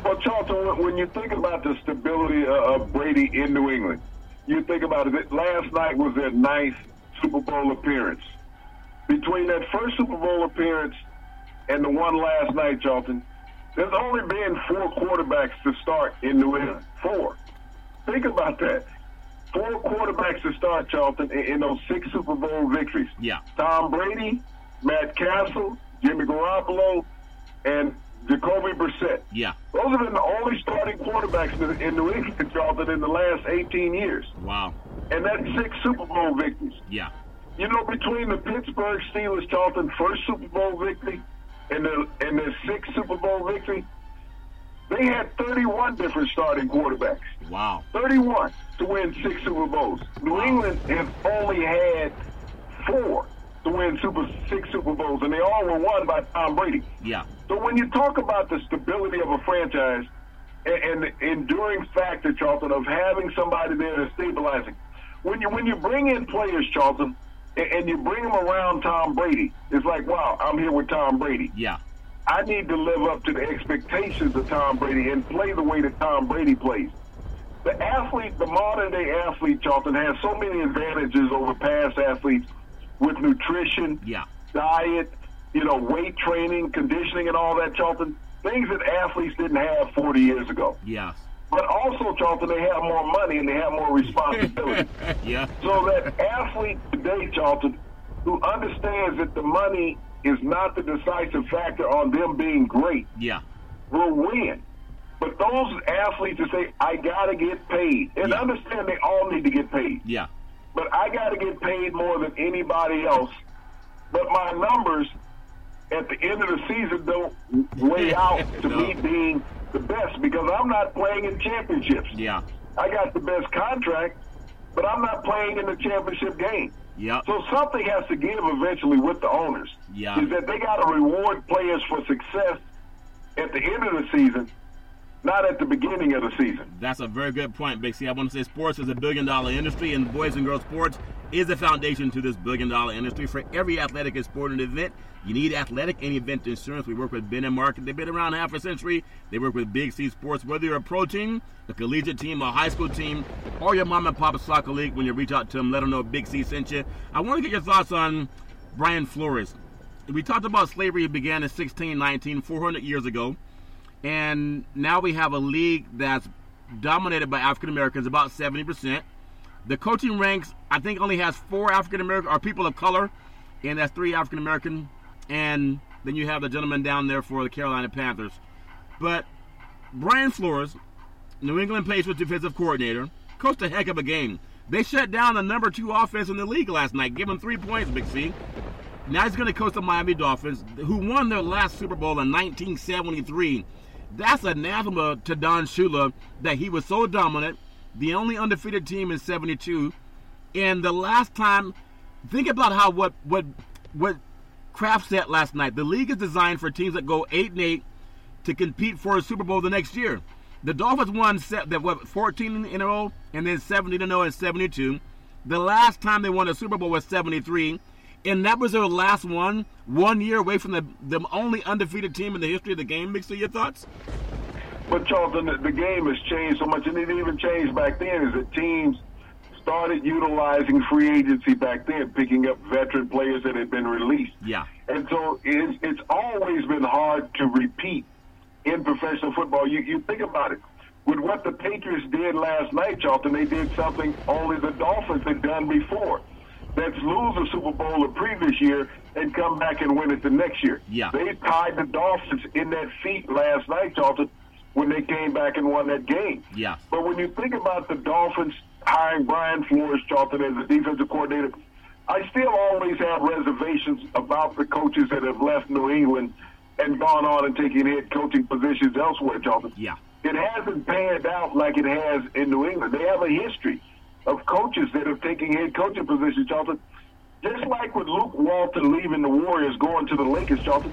Well, Charlton, when- when you think about the stability uh, of Brady in New England, you think about it. Last night was their ninth Super Bowl appearance. Between that first Super Bowl appearance and the one last night, Charlton, there's only been four quarterbacks to start in New England. Four. Think about that. Four quarterbacks to start, Charlton, in, in those six Super Bowl victories. Yeah. Tom Brady, Matt Cassel, Jimmy Garoppolo, and Jacoby Brissett. Yeah. Those have been the only starting quarterbacks in, in New England, Charlton, in the last 18 years. Wow. And that's six Super Bowl victories. Yeah. You know, between the Pittsburgh Steelers, Charlton, first Super Bowl victory and the and the sixth Super Bowl victory, they had 31 different starting quarterbacks. Wow. 31 to win six Super Bowls. New England has only had four. to win Super Six Super Bowls, and they all were won by Tom Brady. Yeah. So when you talk about the stability of a franchise and, and the enduring factor, Charlton, of having somebody there to stabilizing, when you when you bring in players, Charlton, and, and you bring them around Tom Brady, it's like, wow, I'm here with Tom Brady. Yeah. I need to live up to the expectations of Tom Brady and play the way that Tom Brady plays. The athlete, the modern day athlete, Charlton, has so many advantages over past athletes with nutrition, Yeah. diet, you know, weight training, conditioning, and all that, Charlton. Things that athletes didn't have 40 years ago. Yes. But also, Charlton, they have more money and they have more responsibility. Yeah. So that athlete today, Charlton, who understands that the money is not the decisive factor on them being great, Yeah. will win. But those athletes that say, I got to get paid, and Yeah. understand they all need to get paid, Yeah. but I got to get paid more than anybody else. But my numbers at the end of the season don't weigh out to No. me being the best because I'm not playing in championships. Yeah. I got the best contract, but I'm not playing in the championship game. Yep. So something has to give eventually with the owners. Yeah. Is that they got to reward players for success at the end of the season, not at the beginning of the season. That's a very good point, Big C. I want to say sports is a billion dollar industry, and boys and girls sports is the foundation to this billion dollar industry. For every athletic and sporting event, you need athletic and event insurance. We work with Ben and Mark. They've been around half a century. They work with Big C Sports. Whether you're a pro team, a collegiate team, a high school team, or your mom and pop soccer league, when you reach out to them, let them know Big C sent you. I want to get your thoughts on Brian Flores. We talked about slavery began in 1619, 400 years ago. And now we have a league that's dominated by African Americans, about 70%. The coaching ranks, I think, only has four African American or people of color, and that's three African American. And then you have the gentleman down there for the Carolina Panthers. But Brian Flores, New England Patriots defensive coordinator, coached a heck of a game. They shut down the number two offense in the league last night, giving three points, Big C. Now he's going to coach the Miami Dolphins, who won their last Super Bowl in 1973. That's anathema to Don Shula that he was so dominant, the only undefeated team in 72. And the last time, think about how what what what Kraft said last night. The league is designed for teams that go eight and eight to compete for a Super Bowl the next year. The Dolphins won that what 14 in a row and then 70 to 0 in 72. The last time they won a Super Bowl was 73, and that was their last one, one year away from the the only undefeated team in the history of the game. Mixer, your thoughts? But Charlton, the, the game has changed so much, and it even changed back then. Is that teams started utilizing free agency back then, picking up veteran players that had been released. Yeah, And so it's, it's always been hard to repeat in professional football. You, you think about it. With what the Patriots did last night, Charlton, they did something only the Dolphins had done before. That's lose a Super Bowl the previous year and come back and win it the next year. Yeah. They tied the Dolphins in that feat last night, Charlton, when they came back and won that game. yeah, But when you think about the Dolphins hiring Brian Flores, Charlton, as the defensive coordinator, I still always have reservations about the coaches that have left New England and gone on and taken head coaching positions elsewhere, Charlton. yeah, It hasn't panned out like it has in New England. They have a history of coaches that are taking head coaching positions, Charlton. Just like with Luke Walton leaving the Warriors, going to the Lakers, Charlton,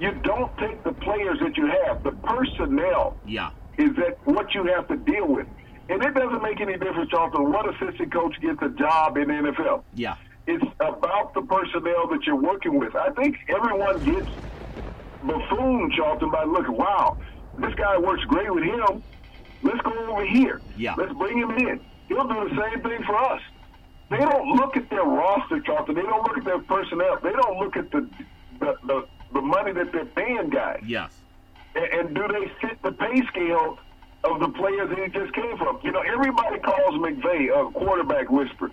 you don't take the players that you have. The personnel yeah, is that what you have to deal with. And it doesn't make any difference, Charlton, what assistant coach gets a job in the NFL. yeah, It's about the personnel that you're working with. I think everyone gets buffooned, Charlton, by looking, wow, this guy works great with him. Let's go over here. Yeah. Let's bring him in. He'll do the same thing for us. They don't look at their roster, Charlton. They don't look at their personnel. They don't look at the the, the, the money that they're paying guys yes, and, and do they fit the pay scale of the players that he just came from? You know, everybody calls McVay a quarterback whisperer.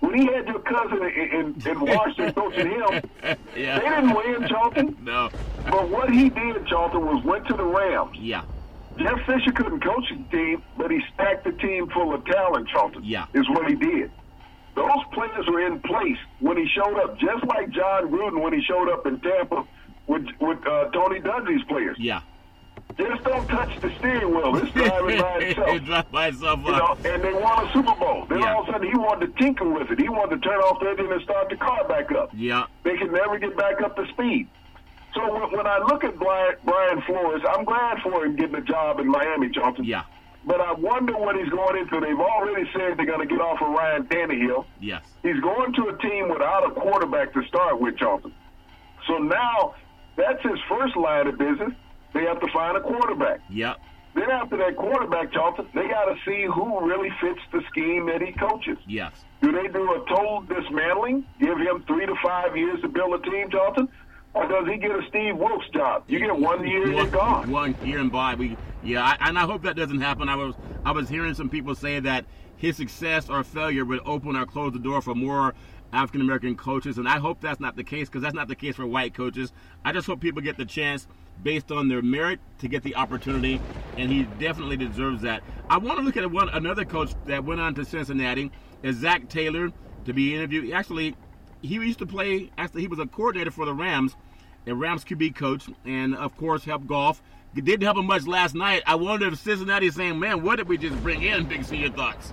When he had your cousin in, in, in Washington coaching him, they didn't win, Charlton. no, But what he did, Charlton, was went to the Rams. yeah, Jeff Fisher couldn't coach the team, but he stacked the team full of talent, Charlton. Yeah. Is what he did. Those players were in place when he showed up, just like Jon Gruden when he showed up in Tampa with, with uh, Tony Dungy's players. yeah, Just don't touch the steering wheel. It's driving by itself. by itself. You know, and they won a Super Bowl. Then Yeah. all of a sudden he wanted to tinker with it. He wanted to turn off the engine and start the car back up. Yeah. They can never get back up to speed. So when, when I look at Brian, Brian Flores, I'm glad for him getting a job in Miami, Johnson. Yeah. But I wonder what he's going into. They've already said they're going to get off of Ryan Tannehill. Yes. He's going to a team without a quarterback to start with, Johnson. So now that's his first line of business. They have to find a quarterback. Yep. Then after that quarterback, Johnson, they got to see who really fits the scheme that he coaches. Yes. Do they do a total dismantling, give him three to five years to build a team, Johnson? Or does he get a Steve Wilks job? You get one year and you're gone. One year and by. We yeah, I, and I hope that doesn't happen. I was I was hearing some people say that his success or failure would open or close the door for more African American coaches, and I hope that's not the case because that's not the case for white coaches. I just hope people get the chance based on their merit to get the opportunity, and he definitely deserves that. I want to look at one another coach that went on to Cincinnati, is Zac Taylor, to be interviewed. Actually, he used to play. Actually, he was a coordinator for the Rams, a Rams QB coach, and of course helped Goff. It didn't help him much last night. I wonder if Cincinnati is saying, "Man, what did we just bring in?" Big C, your thoughts?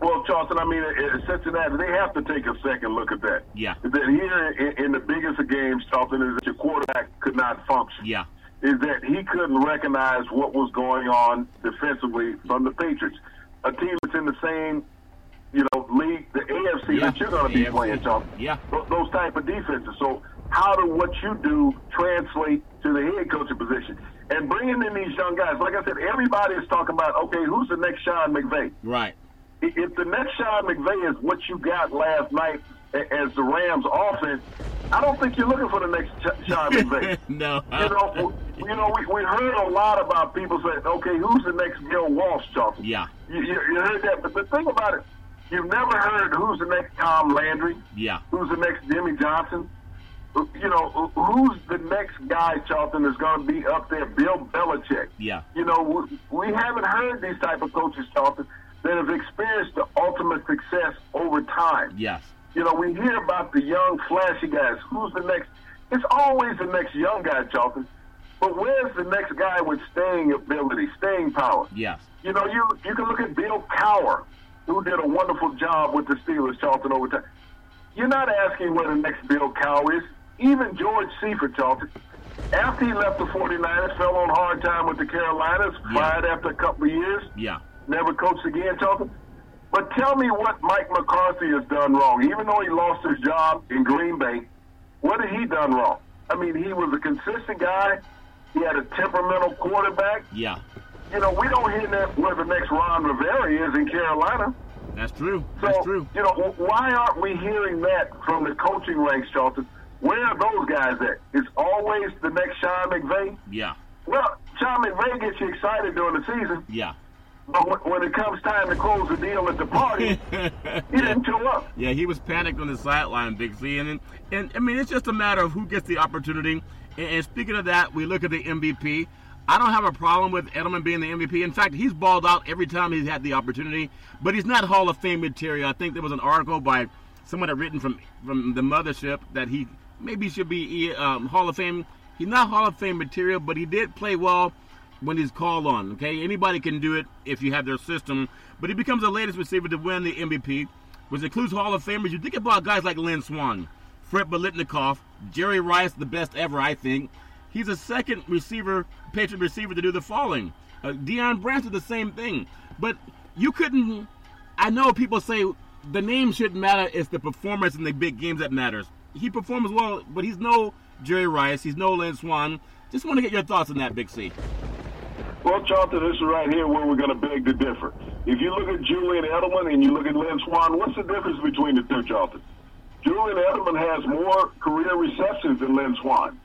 Well, Charleston, I mean, in Cincinnati, they have to take a second look at that. Yeah. That here in, in the biggest of games, Charleston, is that your quarterback could not function. Yeah, Is that he couldn't recognize what was going on defensively from the Patriots, a team that's in the same, you know, league, the AFC Yeah. that you're going to be AFC. playing, Charleston. Yeah. Th- Those type of defenses. So how do what you do translate to the head coaching position? And bringing in these young guys, like I said, everybody is talking about, okay, who's the next Sean McVay? right. if the next Sean McVay is what you got last night as the Rams offense, I don't think you're looking for the next Sean McVay. no. You know, you know, we, we heard a lot about people saying, "Okay, who's the next Bill Walsh?" Charleston. Yeah. you, you, you heard that, but the thing about it, you've never heard who's the next Tom Landry, Yeah. who's the next Jimmy Johnson. You know, who's the next guy, Charlton, is going to be up there? Bill Belichick. Yeah. You know, we, we haven't heard these type of coaches, Charlton, that have experienced the ultimate success over time. Yes. You know, we hear about the young, flashy guys. Who's the next? It's always the next young guy, Charlton. But where's the next guy with staying ability, staying power? Yes. You know, you you can look at Bill Cowher, who did a wonderful job with the Steelers, Charlton, over time. You're not asking where the next Bill Cow is. Even George Seifert, Charlton, after he left the 49ers, fell on hard time with the Carolinas, Yeah. fired after a couple of years, Yeah. never coached again, Charlton. But tell me what Mike McCarthy has done wrong. Even though he lost his job in Green Bay, what had he done wrong? I mean, he was a consistent guy. He had a temperamental quarterback. Yeah. You know, we don't hear that where the next Ron Rivera is in Carolina. That's true. So, That's true. you know, why aren't we hearing that from the coaching ranks, Charlton? Where are those guys at? It's always the next Sean McVay. Yeah. Well, Sean McVay gets you excited during the season, Yeah. but when, it comes time to close the deal at the party, he didn't show up. Yeah, he was panicked on the sideline, Big C, and and I mean it's just a matter of who gets the opportunity. And, and speaking of that, we look at the MVP. I don't have a problem with Edelman being the MVP. In fact, he's balled out every time he's had the opportunity, but he's not Hall of Fame material. I think there was an article by someone that written from from the mothership that he maybe should be um, Hall of Fame. He's not Hall of Fame material, but he did play well when he's called on. Okay, anybody can do it if you have their system. But he becomes the latest receiver to win the MVP, which includes Hall of Famers. You think about guys like Lynn Swann, Fred Biletnikoff, Jerry Rice, the best ever, I think. He's a second receiver, Patriot receiver, to do the following. Uh, Deion Branch did the same thing. But you couldn't. I know people say the name shouldn't matter. It's the performance in the big games that matters. He performs well, but he's no Jerry Rice. He's no Lynn Swann. Just want to get your thoughts on that, Big C. Well, Charlton, this is right here where we're going to beg to differ. If you look at Julian Edelman and you look at Lynn Swann, what's the difference between the two, Charlton? Julian Edelman has more career receptions than Lynn Swann.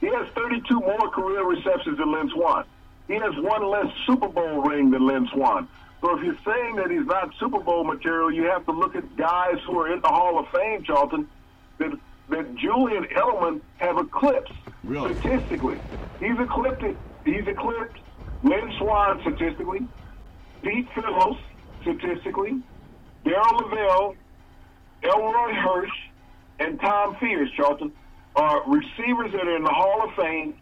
He has 32 more career receptions than Lynn Swann. He has one less Super Bowl ring than Lynn Swann. So if you're saying that he's not Super Bowl material, you have to look at guys who are in the Hall of Fame, Charlton, that, that Julian Edelman have eclipsed Really? statistically. He's eclipsed. He's eclipsed Lynn Swann statistically, Pete Phillips statistically, Daryl Lavelle, Elroy Hirsch, and Tom Fears, Charlton, are receivers that are in the Hall of Fame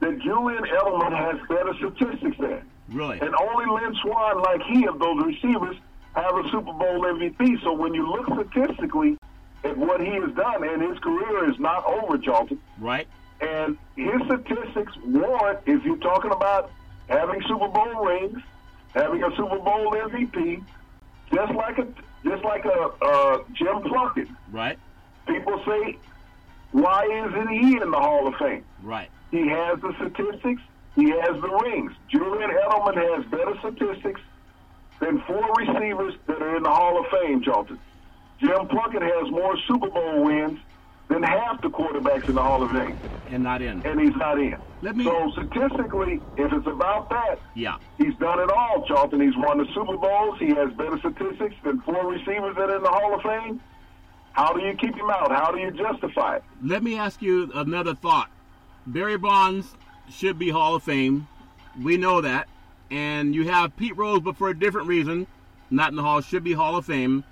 that Julian Edelman has better statistics than. Really? And only Lynn Swann, like he, of those receivers, have a Super Bowl MVP. So when you look statistically at what he has done, and his career is not over, Charlton. Right. And his statistics warrant, if you're talking about having Super Bowl rings, having a Super Bowl MVP, just like a just like a uh, Jim Plunkett. Right. People say, why isn't he in the Hall of Fame? Right. He has the statistics. He has the rings. Julian Edelman has better statistics than four receivers that are in the Hall of Fame, Charlton. Jim Plunkett has more Super Bowl wins than half the quarterbacks in the Hall of Fame, And not in. and he's not in. Let me- So statistically, if it's about that, Yeah. he's done it all, Charlton. He's won the Super Bowls. He has better statistics than four receivers that are in the Hall of Fame. How do you keep him out? How do you justify it? Let me ask you another thought. Barry Bonds should be Hall of Fame. We know that. And you have Pete Rose, but for a different reason, not in the Hall, should be Hall of Fame.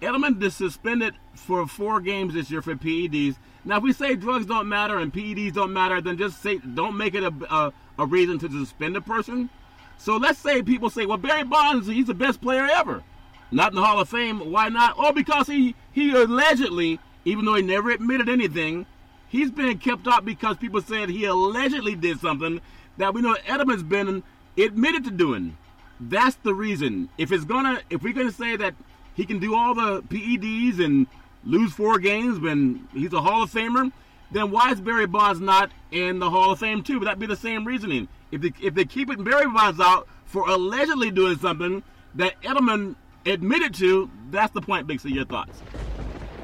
Edelman is suspended for four games this year for PEDs. Now, if we say drugs don't matter and PEDs don't matter, then just say don't make it a, a, a reason to suspend a person. So let's say people say, well, Barry Bonds, he's the best player ever. Not in the Hall of Fame. Why not? Oh, because he, he allegedly, even though he never admitted anything, he's been kept up because people said he allegedly did something that we know Edelman's been admitted to doing. That's the reason. If it's gonna, if we're gonna say that he can do all the PEDs and lose four games when he's a Hall of Famer, then why is Barry Bonds not in the Hall of Fame too? Would that be the same reasoning? If they, if they keep it Barry Bonds out for allegedly doing something that Edelman admitted to, that's the point, Big C. Your thoughts?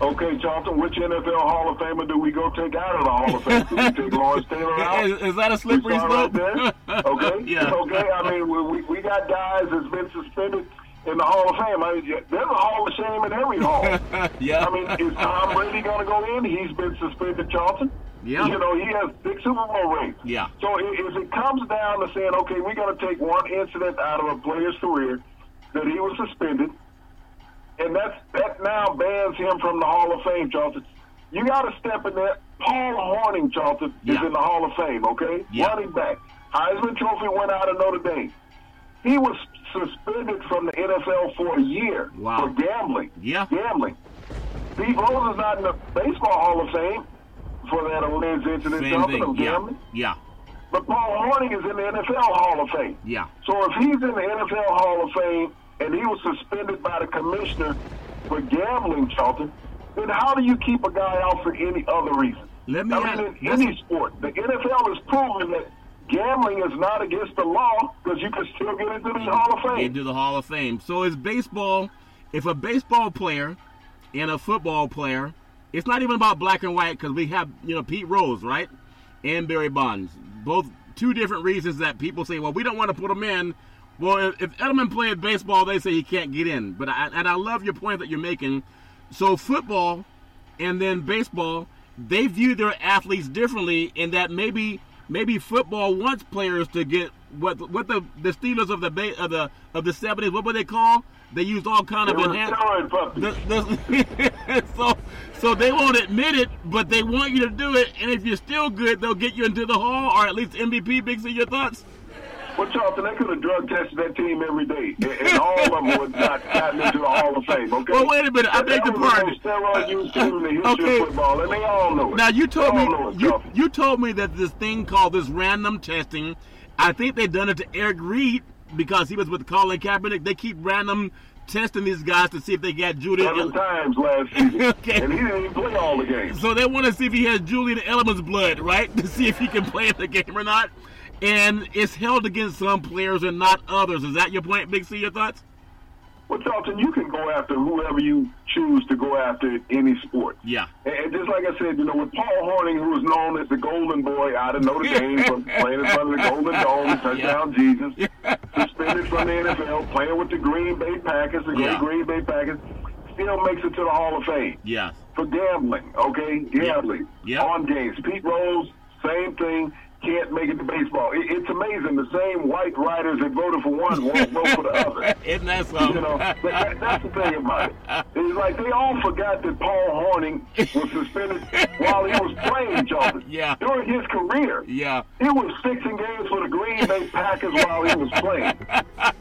Okay, Charlton, which NFL Hall of Famer do we go take out of the Hall of Fame? Do we take Lawrence Taylor out? Is, is that a slippery slope? right there? Okay. yeah. Okay. I mean, we, we, we got guys that's been suspended in the Hall of Fame. I mean, there's a Hall of Shame in every hall. yeah. I mean, is Tom Brady going to go in? He's been suspended, Charlton. Yeah. You know, he has big Super Bowl rings. Yeah. So if it comes down to saying, okay, we're going to take one incident out of a player's career that he was suspended, and that's that now bans him from the Hall of Fame, Charlton. You got to step in there. Paul Hornung, Charlton, is in the Hall of Fame. Okay, Yeah. running back, Heisman Trophy went out of Notre Dame. He was suspended from the NFL for a year Wow. for gambling. Yeah. gambling. Pete Rose is not in the Baseball Hall of Fame for that alleged incident, Same Charlton, of Yeah. gambling. Yeah. But Paul Hornung is in the NFL Hall of Fame. Yeah. So if he's in the NFL Hall of Fame and he was suspended by the commissioner for gambling, Charlton, then how do you keep a guy out for any other reason? Let me I ask- mean, in any sport, the NFL has proven that gambling is not against the law because you can still get into the Hall of Fame. into the Hall of Fame. So is baseball. If a baseball player and a football player, it's not even about black and white because we have you know Pete Rose right and Barry Bonds, both two different reasons that people say, well, we don't want to put them in. Well, if, if Edelman played baseball, they say he can't get in. But I, and I love your point that you're making. So football and then baseball, they view their athletes differently in that maybe maybe football wants players to get what what the the Steelers of the ba- of the of the seventies what were they called? They used all kind of were enhanced. steroid puppies. The, the, so so they won't admit it, but they want you to do it. And if you're still good, they'll get you into the hall or at least MVP. Big C, your thoughts? Well, Charlton, they could have drug tested that team every day, and, and all of them would not gotten into the Hall of Fame. Okay. Well, wait a minute. I beg your pardon. Steroid uh, used team in the history Okay. of football, and they all know it. Now you told me it, you, Charlton. you told me that this thing called this random testing. I think they've done it to Eric Reid because he was with Colin Kaepernick. They keep random testing these guys to see if they got Julian. seven times last season, Okay. and he didn't even play all the games. So they want to see if he has Julian Edelman's blood, right? To see if he can play in the game or not. And it's held against some players and not others. Is that your point, Big C? Your thoughts? Well, Charlton, you can go after whoever you choose to go after any sport. Yeah. And just like I said, you know, with Paul Hornung, who was known as the Golden Boy out of Notre Dame, from playing in front of the Golden Dome, touchdown Jesus, suspended from the NFL, playing with the Green Bay Packers, the great Yeah. Green Bay Packers, still makes it to the Hall of Fame Yeah. for gambling. Okay, gambling Yeah. on games. Pete Rose, same thing. Can't make it to baseball. It, it's amazing. The same white writers that voted for one won't vote for the other. Isn't that something? You know, that, that, that's the thing about it. It's like they all forgot that Paul Hornung was suspended while he was playing, Charlton. Yeah. During his career. Yeah. He was fixing games for the Green Bay Packers while he was playing.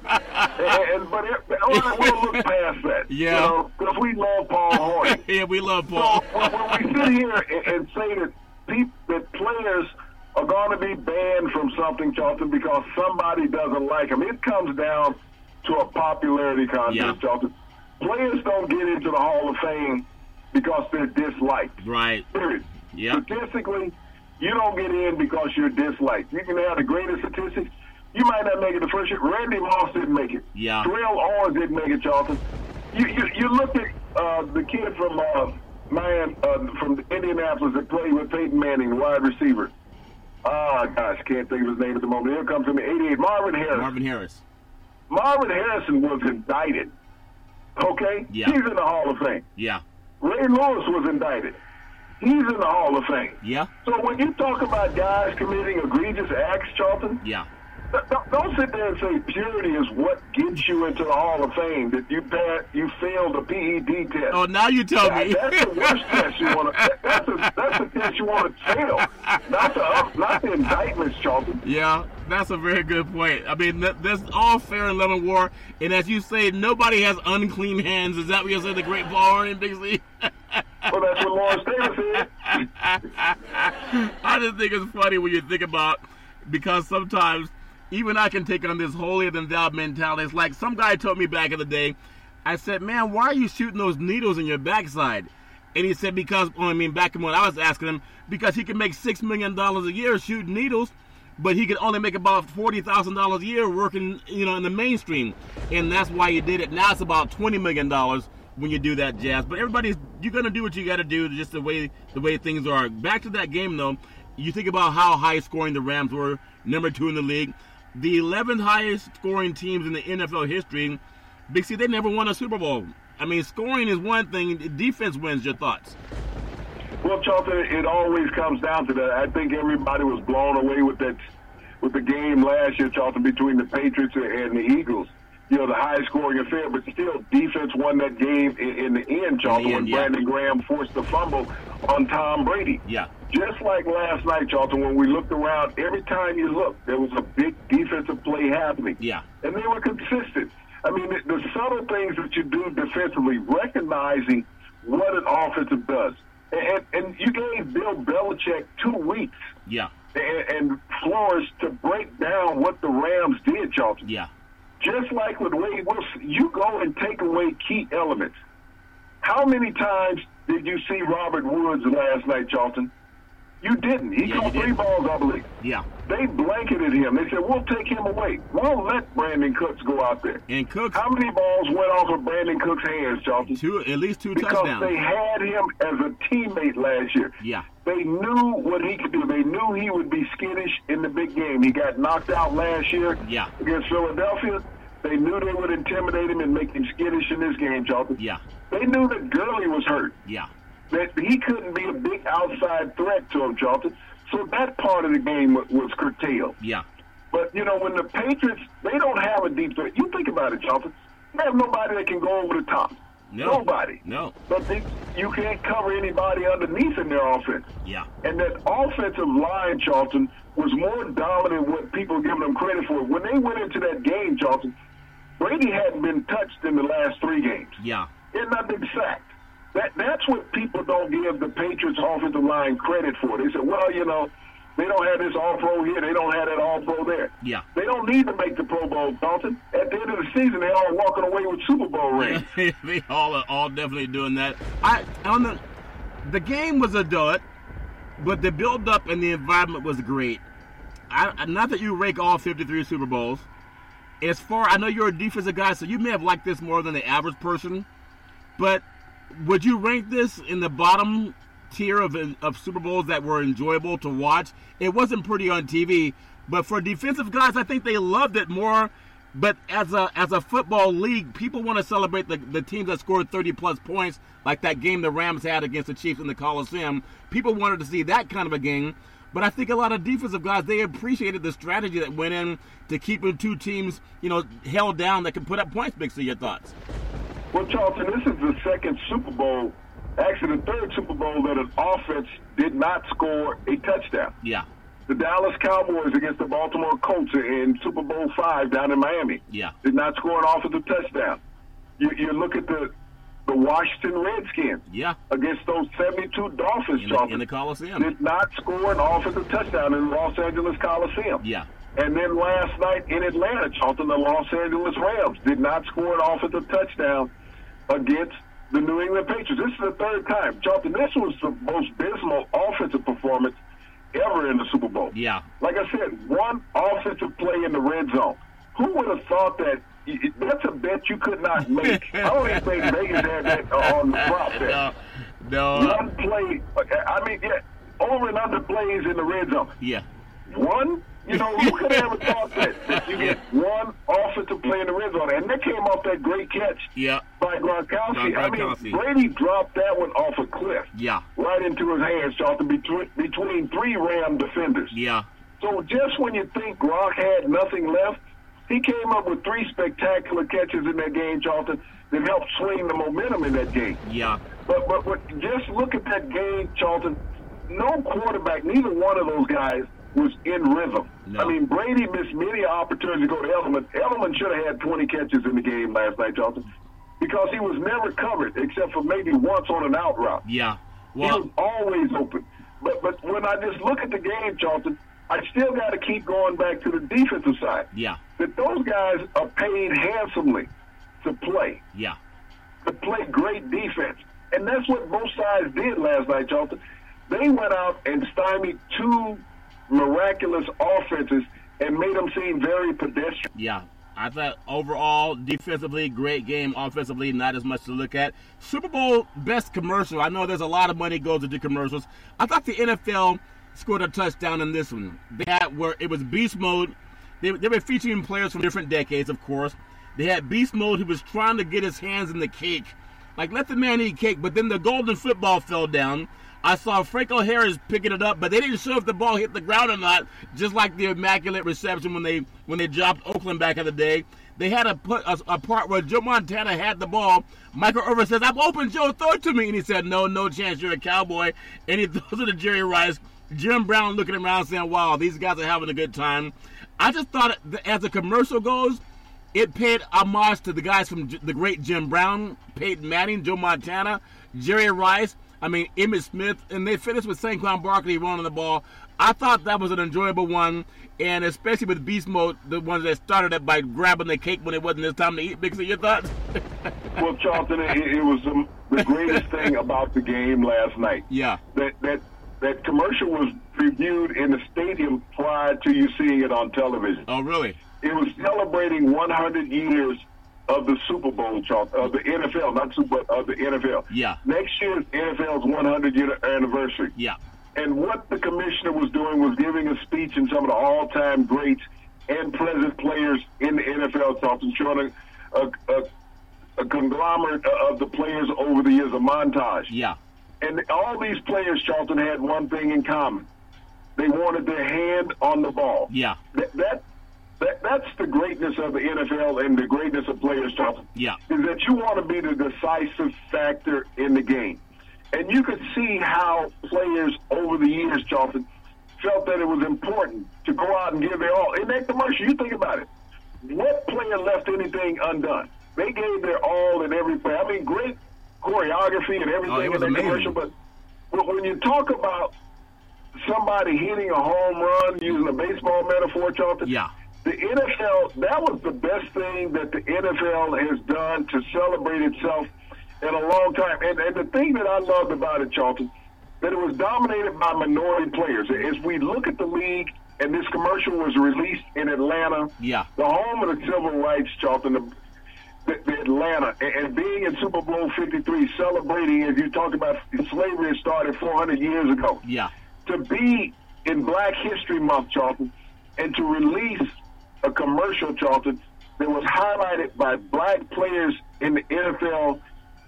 and, and, but it, right, we'll look past that. Yeah. You know, because we love Paul Horn. yeah, we love So Paul. when, when we sit here and, and say that peop, that players are going to be banned from something, Charlton, because somebody doesn't like them, it comes down to a popularity contest, Yeah. Charlton. Players don't get into the Hall of Fame because they're disliked. Right. Period. Yeah. Statistically, you don't get in because you're disliked. You can have the greatest statistics. You might not make it the first year. Randy Moss didn't make it. Yeah. Terrell Owens didn't make it, Charlton. You you, you look at uh, the kid from uh, Miami, uh, from Indianapolis that played with Peyton Manning, the wide receiver. Ah, gosh, can't think of his name at the moment. Here comes from the 88, Marvin Harris. Marvin Harris. Marvin Harrison was indicted. Okay? Yeah. He's in the Hall of Fame. Yeah. Ray Lewis was indicted. He's in the Hall of Fame. Yeah. So when you talk about guys committing egregious acts, Charlton, Yeah. don't, don't sit there and say purity is what gets you into the Hall of Fame. That you pass, you failed the PED test. Oh, now you tell That- me. that's the worst test you want to. That's that's the test you want to fail. Not the uh, not the indictments, Charlton. Yeah, that's a very good point. I mean, that, that's all fair in love and war. And as you say, nobody has unclean hands. Is that what you said, the great Paul in Dixie? Well, that's what Lawrence Davis said. I just think it's funny when you think about because sometimes even I can take on this holier than thou mentality. It's like some guy told me back in the day. I said, "Man, why are you shooting those needles in your backside?" And he said, "Because well, I mean, back in when I was asking him, because he can make six million dollars a year shooting needles." But he could only make about forty thousand dollars a year working, you know, in the mainstream, and that's why he did it. Now it's about twenty million dollars when you do that, Jazz. But everybody's you're gonna do what you got to do, just the way the way things are. Back to that game though, you think about how high scoring the Rams were, number two in the league, the 11th highest scoring teams in the NFL history. Big they never won a Super Bowl. I mean, scoring is one thing; defense wins. Your thoughts? Well, Charlton, it always comes down to that. I think everybody was blown away with that, with the game last year, Charlton, between the Patriots and the Eagles. You know, the high scoring affair, but still, defense won that game in, in the end, Charlton, end, when yeah. Brandon Graham forced the fumble on Tom Brady. Yeah. Just like last night, Charlton, when we looked around, every time you looked, there was a big defensive play happening. Yeah. And they were consistent. I mean, the, the subtle things that you do defensively, recognizing what an offensive does. And, and you gave Bill Belichick two weeks Yeah. and, and Flores to break down what the Rams did, Charlton. Yeah. Just like with Wade Wilson, you go and take away key elements. How many times did you see Robert Woods last night, Charlton? You didn't. He Yeah, caught three didn't. balls, I believe. Yeah. They blanketed him. They said, we'll take him away. We'll let Brandin Cooks go out there. And Cooks How many balls went off of Brandin Cook's hands, Charlton? two at least two Because touchdowns. they had him as a teammate last year. Yeah. They knew what he could do. They knew he would be skittish in the big game. He got knocked out last year Yeah. against Philadelphia. They knew they would intimidate him and make him skittish in this game, Charlton. Yeah. They knew that Gurley was hurt. Yeah. That he couldn't be a big outside threat to him, Charlton. So that part of the game was curtailed. Yeah. But you know, when the Patriots they don't have a deep threat. You think about it, Charlton. They have nobody that can go over the top. No. Nobody. No. But they, you can't cover anybody underneath in their offense. Yeah. And that offensive line, Charlton, was more dominant than what people give them credit for. When they went into that game, Charlton, Brady hadn't been touched in the last three games. Yeah. He had not been sacked. That that's what people don't give the Patriots offensive line credit for. They say, well, you know, they don't have this all pro here, they don't have that all pro there. Yeah. They don't need to make the Pro Bowl, Dalton. At the end of the season, they're all walking away with Super Bowl rings. they all are all definitely doing that. I on the the game was a dud, but the build up and the environment was great. I, not that you rake all 53 Super Bowls. As far I know you're a defensive guy, so you may have liked this more than the average person. But would you rank this in the bottom tier of of Super Bowls that were enjoyable to watch? It wasn't pretty on TV, but for defensive guys, I think they loved it more. But as a as a football league, people want to celebrate the, the teams that scored 30 plus points, like that game the Rams had against the Chiefs in the Coliseum. People wanted to see that kind of a game. But I think a lot of defensive guys they appreciated the strategy that went in to keeping two teams, you know, held down that can put up points. Big C, your thoughts? Well, Charlton, this is the second Super Bowl actually the third Super Bowl that an offense did not score a touchdown. Yeah. The Dallas Cowboys against the Baltimore Colts in Super Bowl five down in Miami. Yeah. Did not score an offensive touchdown. You, you look at the the Washington Redskins Yeah. against those 72 Dolphins, In the, in the Coliseum. did not score an offensive touchdown in the Los Angeles Coliseum. Yeah. And then last night in Atlanta, Charlton, the Los Angeles Rams did not score an offensive touchdown against the New England Patriots. This is the third time. Charlton, this was the most dismal offensive performance ever in the Super Bowl. Yeah. Like I said, one offensive play in the red zone. Who would have thought that? That's a bet you could not make. I don't even think Vegas had that uh, on the prop bet. No. No. One play, I mean, yeah, over and under plays in the red zone. Yeah. One, you know, who could have ever thought that, that you get one offensive play in the red zone? And that came off that great catch Yeah. by Gronkowski. I mean, Brady dropped that one off a cliff. Yeah. Right into his hands, Charlton, between, between three Ram defenders. Yeah. So just when you think Gronk had nothing left, he came up with three spectacular catches in that game, Charlton, that helped swing the momentum in that game. Yeah. But, but but just look at that game, Charlton. No quarterback, neither one of those guys was in rhythm. No. I mean, Brady missed many opportunities to go to Edelman. Edelman should have had 20 catches in the game last night, Charlton, because he was never covered except for maybe once on an out route. Yeah. He was always open. But but when I just look at the game, Charlton, I still got to keep going back to the defensive side. yeah. That those guys are paid handsomely to play Yeah. to play great defense. And that's what both sides did last night, Charlton. They went out and stymied two miraculous offenses and made them seem very pedestrian. Yeah. I thought overall, defensively, great game. Offensively, not as much to look at. Super Bowl best commercial. I know there's a lot of money goes into commercials. I thought the NFL scored a touchdown in this one. They had where it was beast mode. They, they were featuring players from different decades, of course. They had beast mode who was trying to get his hands in the cake. Like, let the man eat cake. But then the golden football fell down. I saw Franco Harris picking it up, but they didn't show if the ball hit the ground or not. Just like the immaculate reception when they when they dropped Oakland back in the day, they had a put a, a part where Joe Montana had the ball. Michael Irvin says, "I'm open, Joe. Throw it to me," and he said, "No, no chance. You're a cowboy." And he throws it to Jerry Rice. Jim Brown looking around saying, "Wow, these guys are having a good time." I just thought, as the commercial goes, it paid homage to the guys from J- the great Jim Brown, Peyton Manning, Joe Montana, Jerry Rice. I mean, Emmitt Smith, and they finished with Saint Saquon Barkley running the ball. I thought that was an enjoyable one, and especially with Beast Mode, the ones that started it by grabbing the cake when it wasn't his time to eat. Bixie, your thoughts? Well, Charlton, it, it was the, the greatest thing about the game last night. yeah, That that that commercial was previewed in the stadium prior to you seeing it on television. Oh, really? It was celebrating 100 years of the Super Bowl, of the NFL, not Super, of the NFL. Yeah. Next year is NFL's 100 year anniversary. Yeah, And what the commissioner was doing was giving a speech in some of the all-time greats and present players in the NFL, Charlton, showing a, a, a, a conglomerate of the players over the years, a montage. yeah, And all these players, Charlton, had one thing in common. They wanted their hand on the ball. yeah, That, that, that that's the greatness of the NFL and the greatness of players, Charlton. Yeah. Is that you want to be the decisive factor in the game. And you could see how players over the years, Charlton, felt that it was important to go out and give their all. In that commercial, you think about it. What player left anything undone? They gave their all in every play. I mean, great choreography and everything Oh, it was in that amazing. commercial, but but when you talk about somebody hitting a home run using a baseball metaphor, Charlton, yeah, the NFL, that was the best thing that the NFL has done to celebrate itself in a long time. And, and the thing that I loved about it, Charlton, that it was dominated by minority players. As we look at the league, and this commercial was released in Atlanta, Yeah. the home of the civil rights, Charlton, the, the, the Atlanta, and, and being in Super Bowl 53, celebrating, as you talk about, slavery started 400 years ago. Yeah, to be in Black History Month, Charlton, and to release a commercial, Charlton, that was highlighted by black players in the NFL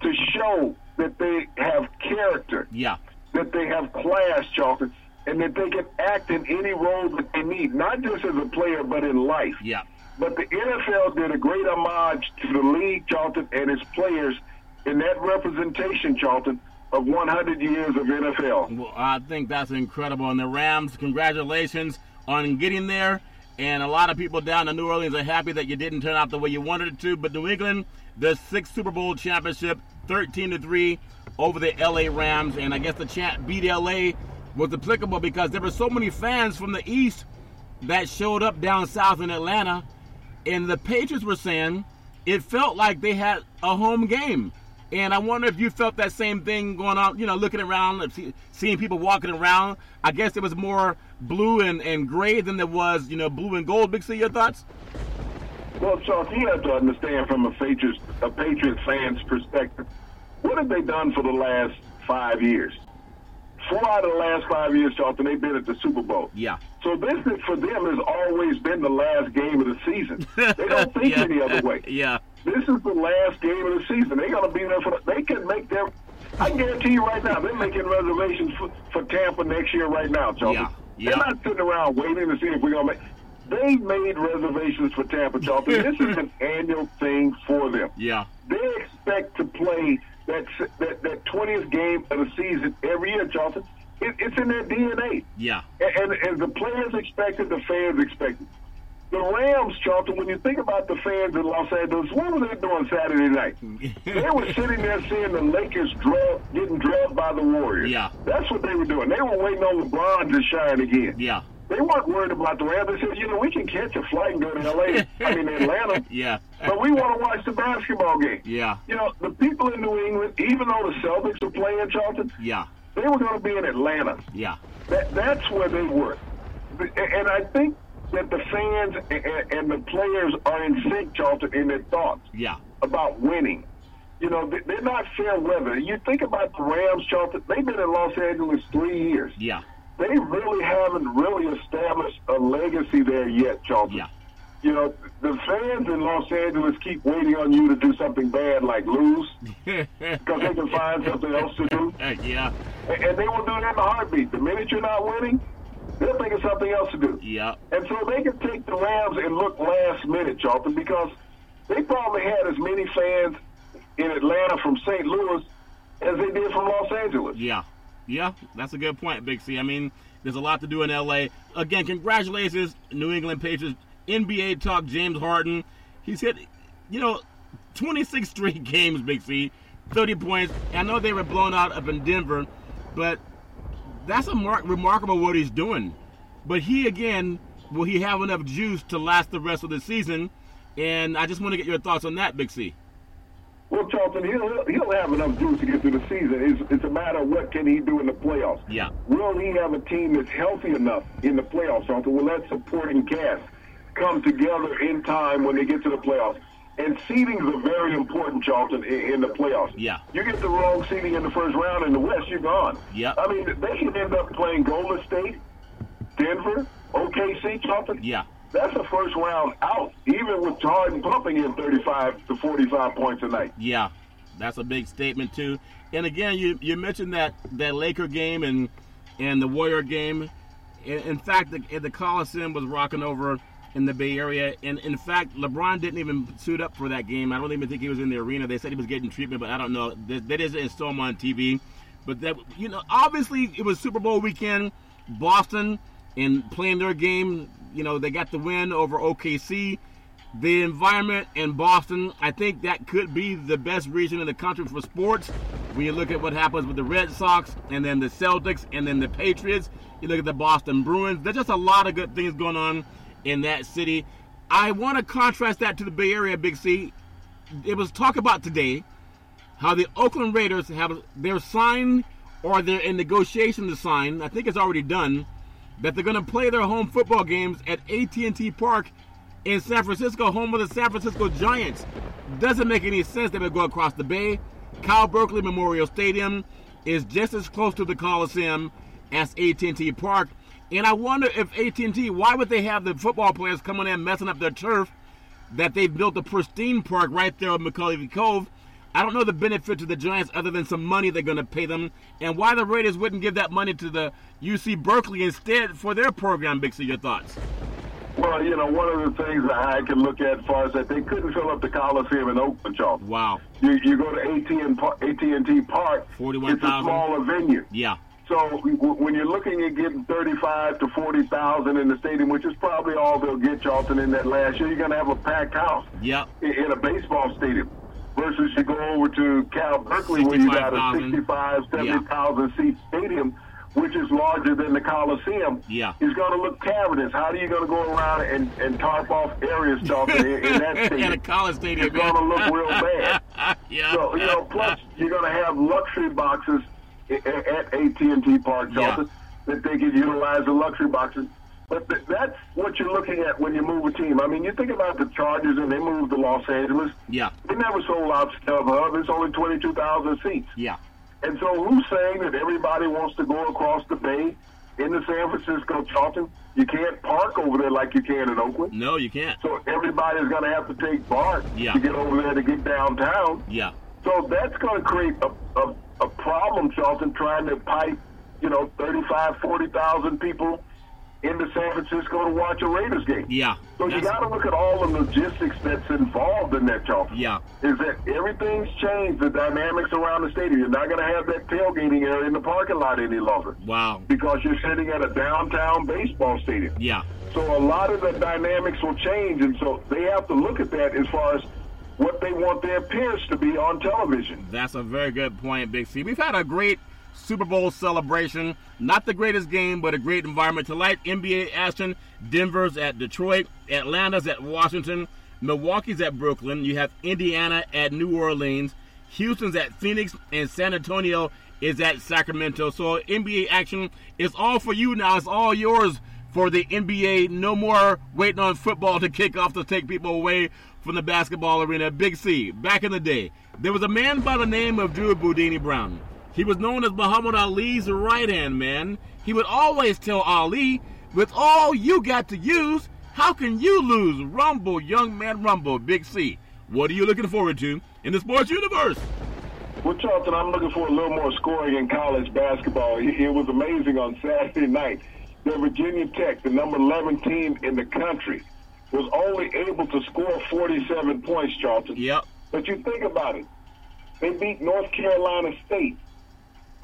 to show that they have character, yeah, that they have class, Charlton, and that they can act in any role that they need, not just as a player, but in life. yeah, But the NFL did a great homage to the league, Charlton, and its players in that representation, Charlton, of 100 years of NFL. Well, I think that's incredible. And the Rams, congratulations on getting there. And a lot of people down in New Orleans are happy that you didn't turn out the way you wanted it to. But New England, the sixth Super Bowl championship, 13 to 3 over the LA Rams. And I guess the champ beat LA was applicable because there were so many fans from the East that showed up down south in Atlanta. And the Patriots were saying it felt like they had a home game. And I wonder if you felt that same thing going on, you know, looking around, seeing people walking around. I guess it was more blue and, and gray than there was, you know, blue and gold. Big C, your thoughts? Well, Chuck, you have to understand from a Patriots, a Patriots fan's perspective, what have they done for the last five years? Four out of the last five years, Charlton, they've been at the Super Bowl. Yeah. So this is, for them has always been the last game of the season. They don't think yeah. any other way. yeah. This is the last game of the season. They're going to be there for. The, they can make their. I guarantee you right now, they're making reservations for, for Tampa next year right now, Charlton. Yeah. Yeah. They're not sitting around waiting to see if we're going to make. They made reservations for Tampa, Charlton. this is an annual thing for them. Yeah. They expect to play that that that twentieth game of the season every year, Charlton. It, it's in their DNA. Yeah. And, and, and the players expect it, the fans expect it. The Rams, Charlton, when you think about the fans in Los Angeles, what were they doing Saturday night? they were sitting there seeing the Lakers drug, getting drugged by the Warriors. Yeah. That's what they were doing. They were waiting on LeBron to shine again. Yeah. They weren't worried about the Rams. They said, you know, we can catch a flight and go to L.A., I mean, Atlanta. Yeah. But we want to watch the basketball game. Yeah. You know, the people in New England, even though the Celtics are playing, Charlton, Yeah. They were going to be in Atlanta. Yeah. That, that's where they were. And I think that the fans and, and the players are in sync, Charlton, in their thoughts Yeah. about winning. You know, they- they're not fair weather. You think about the Rams, Charlton, they've been in Los Angeles three years. Yeah. They really haven't really established a legacy there yet, Charlton. Yeah. You know, the fans in Los Angeles keep waiting on you to do something bad like lose because they can find something else to do. yeah. And, and they will do it in a heartbeat. The minute you're not winning, they'll think of something else to do. Yeah. And so they can take the Rams and look last minute, Charlton, because they probably had as many fans in Atlanta from St. Louis as they did from Los Angeles. Yeah. Yeah, that's a good point, Big C. I mean, there's a lot to do in LA. Again, congratulations, New England Patriots. NBA talk, James Harden. He's hit, you know, 26 straight games, Big C, 30 points. I know they were blown out up in Denver, but that's a mar- remarkable what he's doing. But he, again, will he have enough juice to last the rest of the season? And I just want to get your thoughts on that, Big C. Well, Charlton, he'll, he'll have enough juice to get through the season. It's, it's a matter of what can he do in the playoffs. Yeah. Will he have a team that's healthy enough in the playoffs, Charlton? Will that supporting cast come together in time when they get to the playoffs? And seeding is a very important, Charlton, in, in the playoffs. Yeah. You get the wrong seeding in the first round in the West, you're gone. Yeah. I mean, they can end up playing Golden State, Denver, OKC, Charlton. Yeah. That's a first round out, even with Harden pumping in 35 to 45 points a night. Yeah, that's a big statement too. And again, you you mentioned that that Laker game and and the Warrior game. In, in fact, the, the Coliseum was rocking over in the Bay Area. And in fact, LeBron didn't even suit up for that game. I don't even think he was in the arena. They said he was getting treatment, but I don't know. That, isn't still on TV. But that you know, obviously it was Super Bowl weekend. Boston and playing their game. You know, they got the win over OKC the environment in Boston, I think that could be the best region in the country for sports. When you look at what happens with the Red Sox and then the Celtics and then the Patriots, you look at the Boston Bruins. There's just a lot of good things going on in that city. I want to contrast that to the Bay Area, Big C. It was talk about today how the Oakland Raiders have their sign or they're in negotiation to sign. I think it's already done that they're going to play their home football games at AT&T Park in San Francisco, home of the San Francisco Giants. Doesn't make any sense they would go across the bay. Kyle Berkeley Memorial Stadium is just as close to the Coliseum as AT&T Park. And I wonder if AT&T, why would they have the football players coming in messing up their turf that they've built a pristine park right there on McCovey Cove? I don't know the benefit to the Giants other than some money they're going to pay them, and why the Raiders wouldn't give that money to the UC Berkeley instead for their program. Big C, your thoughts? Well, you know, one of the things that I can look at as far as that they couldn't fill up the Coliseum in Oakland, Charles. Wow. You, you go to AT&T Park, 41,000. it's a smaller venue. Yeah. So when you're looking at getting 35 to 40,000 in the stadium, which is probably all they'll get, Charlton, in that last year, you're going to have a packed house Yep. in, a baseball stadium. Versus you go over to Cal Berkeley where you got a 65, 70,000 seat stadium, which is larger than the Coliseum. Yeah. It's going to look cavernous. How are you going to go around and, and tarp off areas, Charlton, in, in that stadium? In a college stadium. It's going to look real bad. yeah. So you know, plus you're going to have luxury boxes at AT&T Park, Charlton, that they can utilize the luxury boxes. But th- that's what you're looking at when you move a team. I mean, you think about the Chargers and they moved to Los Angeles. Yeah. They never sold out of StubHub. It's only 22,000 seats. Yeah. And so who's saying that everybody wants to go across the bay into San Francisco, Charlton? You can't park over there like you can in Oakland. No, you can't. So everybody's going to have to take BART Yeah. to get over there to get downtown. Yeah. So that's going to create a, a, a problem, Charlton, trying to pipe, you know, 35, 40,000 people into San Francisco to watch a Raiders game. Yeah. So you got to look at all the logistics that's involved in that, Charlton. Yeah. Is that everything's changed, the dynamics around the stadium. You're not going to have that tailgating area in the parking lot any longer Wow. because you're sitting at a downtown baseball stadium. Yeah. So a lot of the dynamics will change, and so they have to look at that as far as what they want their appearance to be on television. That's a very good point, Big C. We've had a great Super Bowl celebration. Not the greatest game, but a great environment to tonight. NBA action. Denver's at Detroit. Atlanta's at Washington. Milwaukee's at Brooklyn. You have Indiana at New Orleans. Houston's at Phoenix. And San Antonio is at Sacramento. So NBA action is all for you now. It's all yours for the NBA. No more waiting on football to kick off to take people away from the basketball arena. Big C, back in the day, there was a man by the name of Drew Bundini Brown. He was known as Muhammad Ali's right hand man. He would always tell Ali, with all you got to use, how can you lose? Rumble, young man, rumble, Big C. What are you looking forward to in the sports universe? Well, Charlton, I'm looking for a little more scoring in college basketball. It it was amazing on Saturday night The Virginia Tech, the number 11 team in the country, was only able to score 47 points, Charlton. Yep. But you think about it. They beat North Carolina State,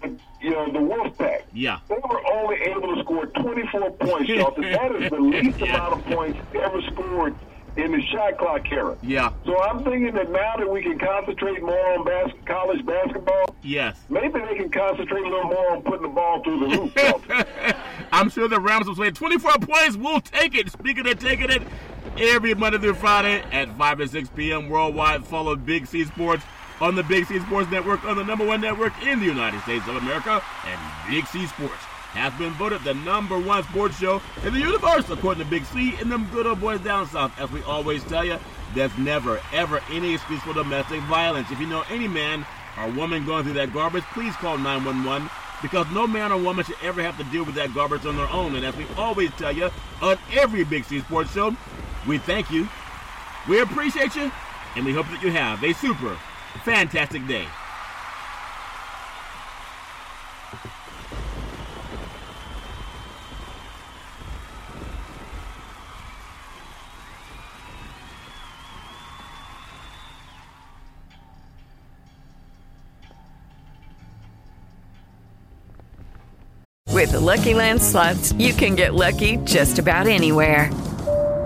the- you know, the Wolfpack. Yeah. They were only able to score 24 points, Charlton. That is the least Yeah. amount of points ever scored in the shot clock era. Yeah. So I'm thinking that now that we can concentrate more on bas- college basketball, Yes. maybe they can concentrate a little more on putting the ball through the roof. Charlton. I'm sure the Rams will say 24 points. We'll take it. Speaking of taking it, every Monday through Friday at 5 and 6 p.m. worldwide. Follow Big C Sports on the Big C Sports Network on the number one network in the United States of America. And Big C Sports has been voted the number one sports show in the universe, according to Big C and them good old boys down south. As we always tell you, there's never, ever any excuse for domestic violence. If you know any man or woman going through that garbage, please call 911 because no man or woman should ever have to deal with that garbage on their own. And as we always tell you on every Big C Sports show, we thank you, we appreciate you, and we hope that you have a super fantastic day. With the Lucky Land slots, you can get lucky just about anywhere.